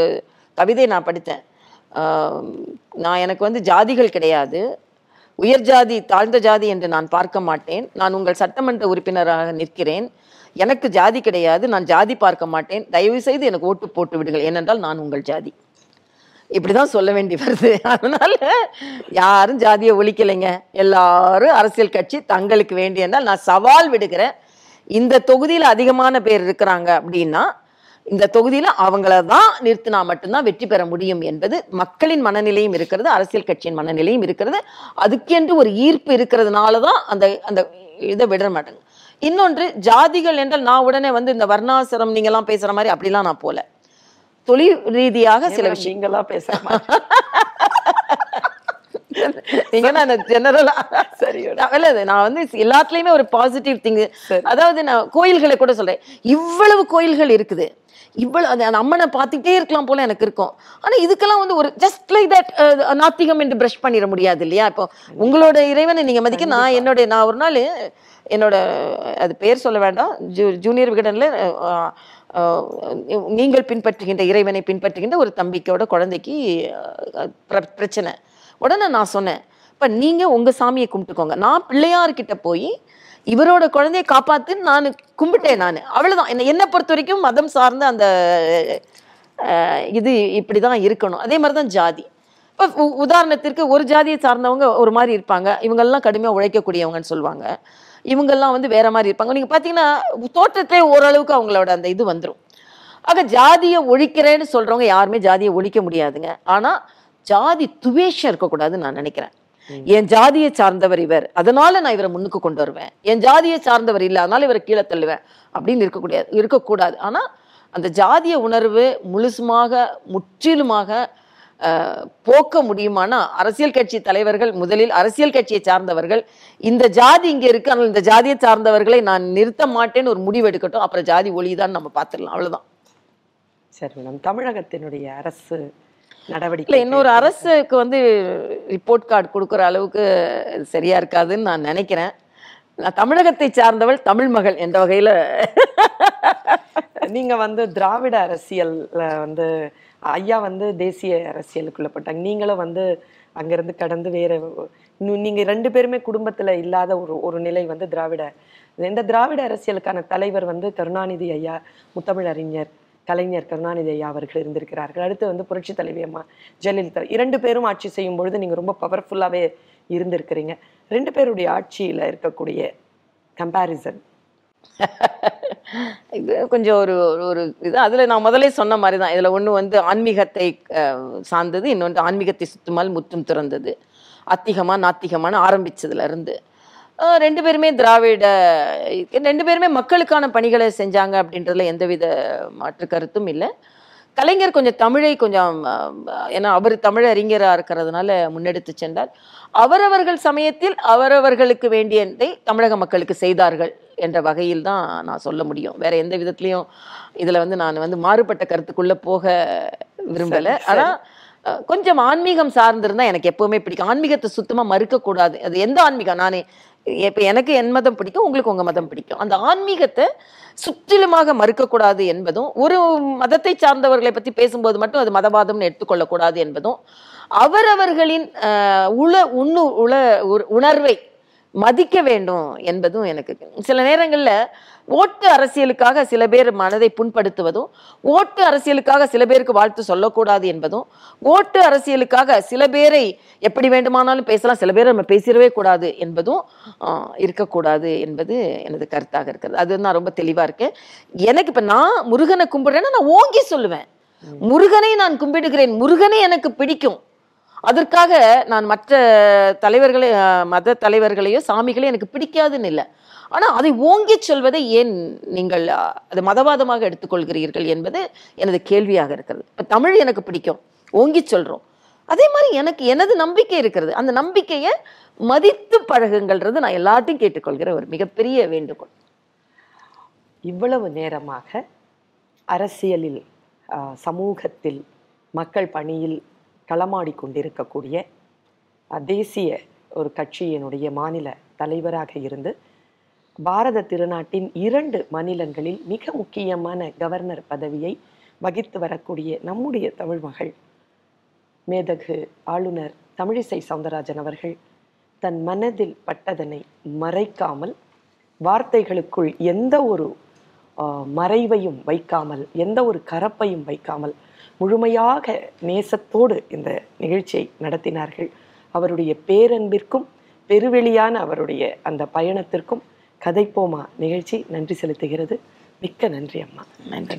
கவிதை நான் படித்தேன். நான் எனக்கு வந்து ஜாதிகள் கிடையாது. உயர் ஜாதி தாழ்ந்த ஜாதி என்று நான் பார்க்க மாட்டேன். நான் உங்கள் சட்டமன்ற உறுப்பினராக நிற்கிறேன். எனக்கு ஜாதி கிடையாது. நான் ஜாதி பார்க்க மாட்டேன். தயவு செய்து எனக்கு ஓட்டு போட்டு விடுங்கள். ஏனென்றால் நான் உங்கள் ஜாதி. இப்படிதான் சொல்ல வேண்டி வருது. அதனால யாரும் ஜாதியை ஒழிக்கலைங்க. எல்லாரும் அரசியல் கட்சி தங்களுக்கு வேண்டியனால் நான் சவால் விடுகிறேன். இந்த தொகுதியில அதிகமான பேர் இருக்கிறாங்க அப்படின்னா இந்த தொகுதியில அவங்கள தான் நிறுத்தினா மட்டும்தான் வெற்றி பெற முடியும் என்பது மக்களின் மனநிலையும் இருக்கிறது அரசியல் கட்சியின் மனநிலையும் இருக்கிறது. அதுக்கென்று ஒரு ஈர்ப்பு இருக்கிறதுனால தான் அந்த அந்த இதை விட மாட்டாங்க. இன்னொன்று ஜாதிகள் என்றால் நான் உடனே வந்து இந்த வர்ணாசிரம் நீங்கெல்லாம் பேசுற மாதிரி அப்படிலாம் நான் போல. தொழில் ரீதியாக சில விஷயம் நீங்களா பேச நீங்க நான் ஜெனரலா சரி இல்ல நான் வந்து எல்லாத்துலயுமே ஒரு பாசிட்டிவ் திங். அதாவது நான் கோயில்களை கூட சொல்றேன். இவ்வளவு கோயில்கள் இருக்குது. இவ்வளவு அது அந்த அம்மனை பார்த்துக்கிட்டே இருக்கலாம் போல எனக்கு இருக்கும். ஆனா இதுக்கெல்லாம் வந்து ஒரு ஜஸ்ட் லைக் தட் நாத்திகம் என்று பிரஷ் பண்ணிட முடியாது இல்லையா? இப்போ உங்களோட இறைவனை நீங்க மதிக்க நான் என்னுடைய நான் ஒரு நாள் என்னோட அது பேர் சொல்ல வேண்டாம். ஜூ ஜூனியர் விகடன்ல நீங்கள் பின்பற்றுகின்ற இறைவனை பின்பற்றுகின்ற ஒரு தம்பிக்கோட குழந்தைக்கு பிரச்சனை. உடனே நான் சொன்னேன் இப்போ நீங்கள் உங்கள் சாமியை கும்பிட்டுக்கோங்க. நான் பிள்ளையார்கிட்ட போய் இவரோட குழந்தையை காப்பாத்துன்னு நான் கும்பிட்டேன் நான். அவ்வளோதான் என்ன என்னை பொறுத்த வரைக்கும் மதம் சார்ந்த அந்த இது இப்படி தான் இருக்கணும். அதே மாதிரி தான் ஜாதி. இப்போ உதாரணத்திற்கு ஒரு ஜாதியை சார்ந்தவங்க ஒரு மாதிரி இருப்பாங்க. இவங்கெல்லாம் கடுமையாக உழைக்கக்கூடியவங்கன்னு சொல்லுவாங்க. இவங்கெல்லாம் வந்து வேற மாதிரி இருப்பாங்க. நீங்கள் பார்த்தீங்கன்னா தோற்றத்திலே ஓரளவுக்கு அவங்களோட அந்த இது வந்துடும் ஆக ஜாதியை ஒழிக்கிறேன்னு சொல்றவங்க யாருமே ஜாதியை ஒழிக்க முடியாதுங்க. ஆனா ஜாதி துவேஷம் இருக்கக்கூடாதுன்னு நான் நினைக்கிறேன். என் ஜாதியை சார்ந்தவர் இவர். அதனால நான் இவரை முன்னுக்கு கொண்டு வருவேன். என் ஜாதியை சார்ந்தவர் இல்லை அதனால இவரை கீழே தள்ளுவேன். அப்படின்னு இருக்கக்கூடாது இருக்கக்கூடாது. ஆனா அந்த ஜாதிய உணர்வு முழுசுமாக முற்றிலுமாக போக்க முடியுமானா அரசியல் கட்சி தலைவர்கள் முதலில் அரசியல் கட்சியை சார்ந்தவர்கள் இந்த ஜாதி இங்க இருக்கு ஆனால் இந்த ஜாதியை சார்ந்தவர்களை நான் நிறுத்த மாட்டேன்னு ஒரு முடிவு எடுக்கட்டும் அப்புறம் ஜாதி ஒளிதான் நம்ம பார்த்துடலாம். அவ்வளவுதான். சரி மேடம். தமிழகத்தினுடைய அரசு நடவடிக்கை இல்ல இன்னொரு அரசுக்கு வந்து ரிப்போர்ட் கார்டு கொடுக்குற அளவுக்கு சரியா இருக்காதுன்னு நான் நினைக்கிறேன். நான் தமிழகத்தை சார்ந்தவள் தமிழ் மகள் என்ற வகையில நீங்க வந்து திராவிட அரசியல்ல வந்து ஐயா வந்து தேசிய அரசியலுக்குள்ள போட்டாங்க. நீங்களும் வந்து அங்கிருந்து கடந்து வேற இன்னும் நீங்க ரெண்டு பேருமே குடும்பத்துல இல்லாத ஒரு ஒரு நிலை வந்து திராவிட இந்த திராவிட அரசியலுக்கான தலைவர் வந்து கருணாநிதி ஐயா முத்தமிழ் அறிஞர் கலைஞர் கருணாநிதி ஐயா அவர்கள் இருந்திருக்கிறார்கள். அடுத்து வந்து புரட்சி தலைவி அம்மா ஜெயலலிதா இரண்டு பேரும் ஆட்சி செய்யும் பொழுது நீங்கள் ரொம்ப பவர்ஃபுல்லாகவே இருந்திருக்கிறீங்க. ரெண்டு பேருடைய ஆட்சியில் இருக்கக்கூடிய கம்பேரிசன் இது கொஞ்சம் ஒரு ஒரு- இது அதில் நான் முதலே சொன்ன மாதிரி தான் இதில் ஒன்று வந்து ஆன்மீகத்தை சார்ந்தது இன்னொன்று ஆன்மீகத்தை சுத்துமால் முற்றும் திறந்தது. அத்திகமாக நாத்திகமான ஆரம்பித்ததுலேருந்து இருந்து. ரெண்டு பேருமே திராவிட ரெண்டு பேருமே மக்களுக்கான பணிகளை செஞ்சாங்க அப்படின்றதுல எந்தவித மாற்று கருத்தும் இல்லை. கலைஞர் கொஞ்சம் தமிழை கொஞ்சம் ஏன்னா அவர் தமிழ் அறிஞராக இருக்கிறதுனால முன்னெடுத்து சென்றார். அவரவர்கள் சமயத்தில் அவரவர்களுக்கு வேண்டியதை தமிழக மக்களுக்கு செய்தார்கள் என்ற வகையில் தான் நான் சொல்ல முடியும். வேற எந்த விதத்துலையும் இதுல வந்து நான் வந்து மாறுபட்ட கருத்துக்குள்ள போக விரும்பல. சரி, சரி. ஆனா அஹ், கொஞ்சம் ஆன்மீகம் சார்ந்திருந்தா எனக்கு எப்பவுமே பிடிக்கும். ஆன்மீகத்தை சுத்தமா மறுக்க கூடாது அது எந்த ஆன்மீகம்? நானே இப்போ எனக்கு என் மதம் பிடிக்கும் உங்களுக்கு உங்கள் மதம் பிடிக்கும். அந்த ஆன்மீகத்தை சுற்றிலுமாக மறுக்கக்கூடாது என்பதும் ஒரு மதத்தை சார்ந்தவர்களை பற்றி பேசும்போது மட்டும் அது மதவாதம்னு எடுத்துக்கொள்ளக்கூடாது என்பதும் அவரவர்களின் உள உண்ணு உள உணர்வை மதிக்க வேண்டும் என்பதும் எனக்கு. சில நேரங்களில் ஓட்டு அரசியலுக்காக சில பேர் மனதை புண்படுத்துவதும் ஓட்டு அரசியலுக்காக சில பேருக்கு வாழ்த்து சொல்லக்கூடாது என்பதும் ஓட்டு அரசியலுக்காக சில பேரை எப்படி வேண்டுமானாலும் பேசலாம் சில பேரை நம்ம பேசிடவே கூடாது என்பதும் இருக்கக்கூடாது என்பது எனது கருத்தாக இருக்கிறது. அது நான் ரொம்ப தெளிவாக இருக்கேன். எனக்கு இப்போ நான் முருகனை கும்பிடுறேன்னா நான் ஓங்கி சொல்லுவேன். முருகனை நான் கும்பிடுகிறேன். முருகனை எனக்கு பிடிக்கும். அதற்காக நான் மற்ற தலைவர்களை மத தலைவர்களையோ சாமிகளையோ எனக்கு பிடிக்காதுன்னு இல்லை. ஆனால் அதை ஓங்கிச் சொல்வதை ஏன் நீங்கள் அது மதவாதமாக எடுத்துக்கொள்கிறீர்கள் என்பது எனது கேள்வியாக இருக்கிறது. இப்போ தமிழ் எனக்கு பிடிக்கும். ஓங்கிச் சொல்கிறோம் அதே மாதிரி எனக்கு எனது நம்பிக்கை இருக்கிறது. அந்த நம்பிக்கையை மதித்து பழகுங்கள்ன்றது நான் எல்லாத்தையும் கேட்டுக்கொள்கிற ஒரு மிகப்பெரிய வேண்டுகோள். இவ்வளவு நேரமாக அரசியலில் சமூகத்தில் மக்கள் பணியில் களமாடி கொண்டிருக்கக்கூடிய தேசிய ஒரு கட்சியினுடைய மாநில தலைவராக இருந்து பாரத திருநாட்டின் இரண்டு மாநிலங்களில் மிக முக்கியமான கவர்னர் பதவியை வகித்து வரக்கூடிய நம்முடைய தமிழ் மகள் மேதகு ஆளுநர் தமிழிசை சவுந்தரராஜன் அவர்கள் தன் மனதில் பட்டதனை மறைக்காமல் வார்த்தைகளுக்குள் எந்த ஒரு மறைவையும் வைக்காமல் எந்த ஒரு கரப்பையும் வைக்காமல் முழுமையாக நேசத்தோடு இந்த நிகழ்ச்சியை நடத்தினார்கள். அவருடைய பேரன்பிற்கும் பெருவெளியான அவருடைய அந்த பயணத்திற்கும் கதைப்போமா நிகழ்ச்சி நன்றி செலுத்துகிறது. மிக்க நன்றி அம்மா. நன்றி.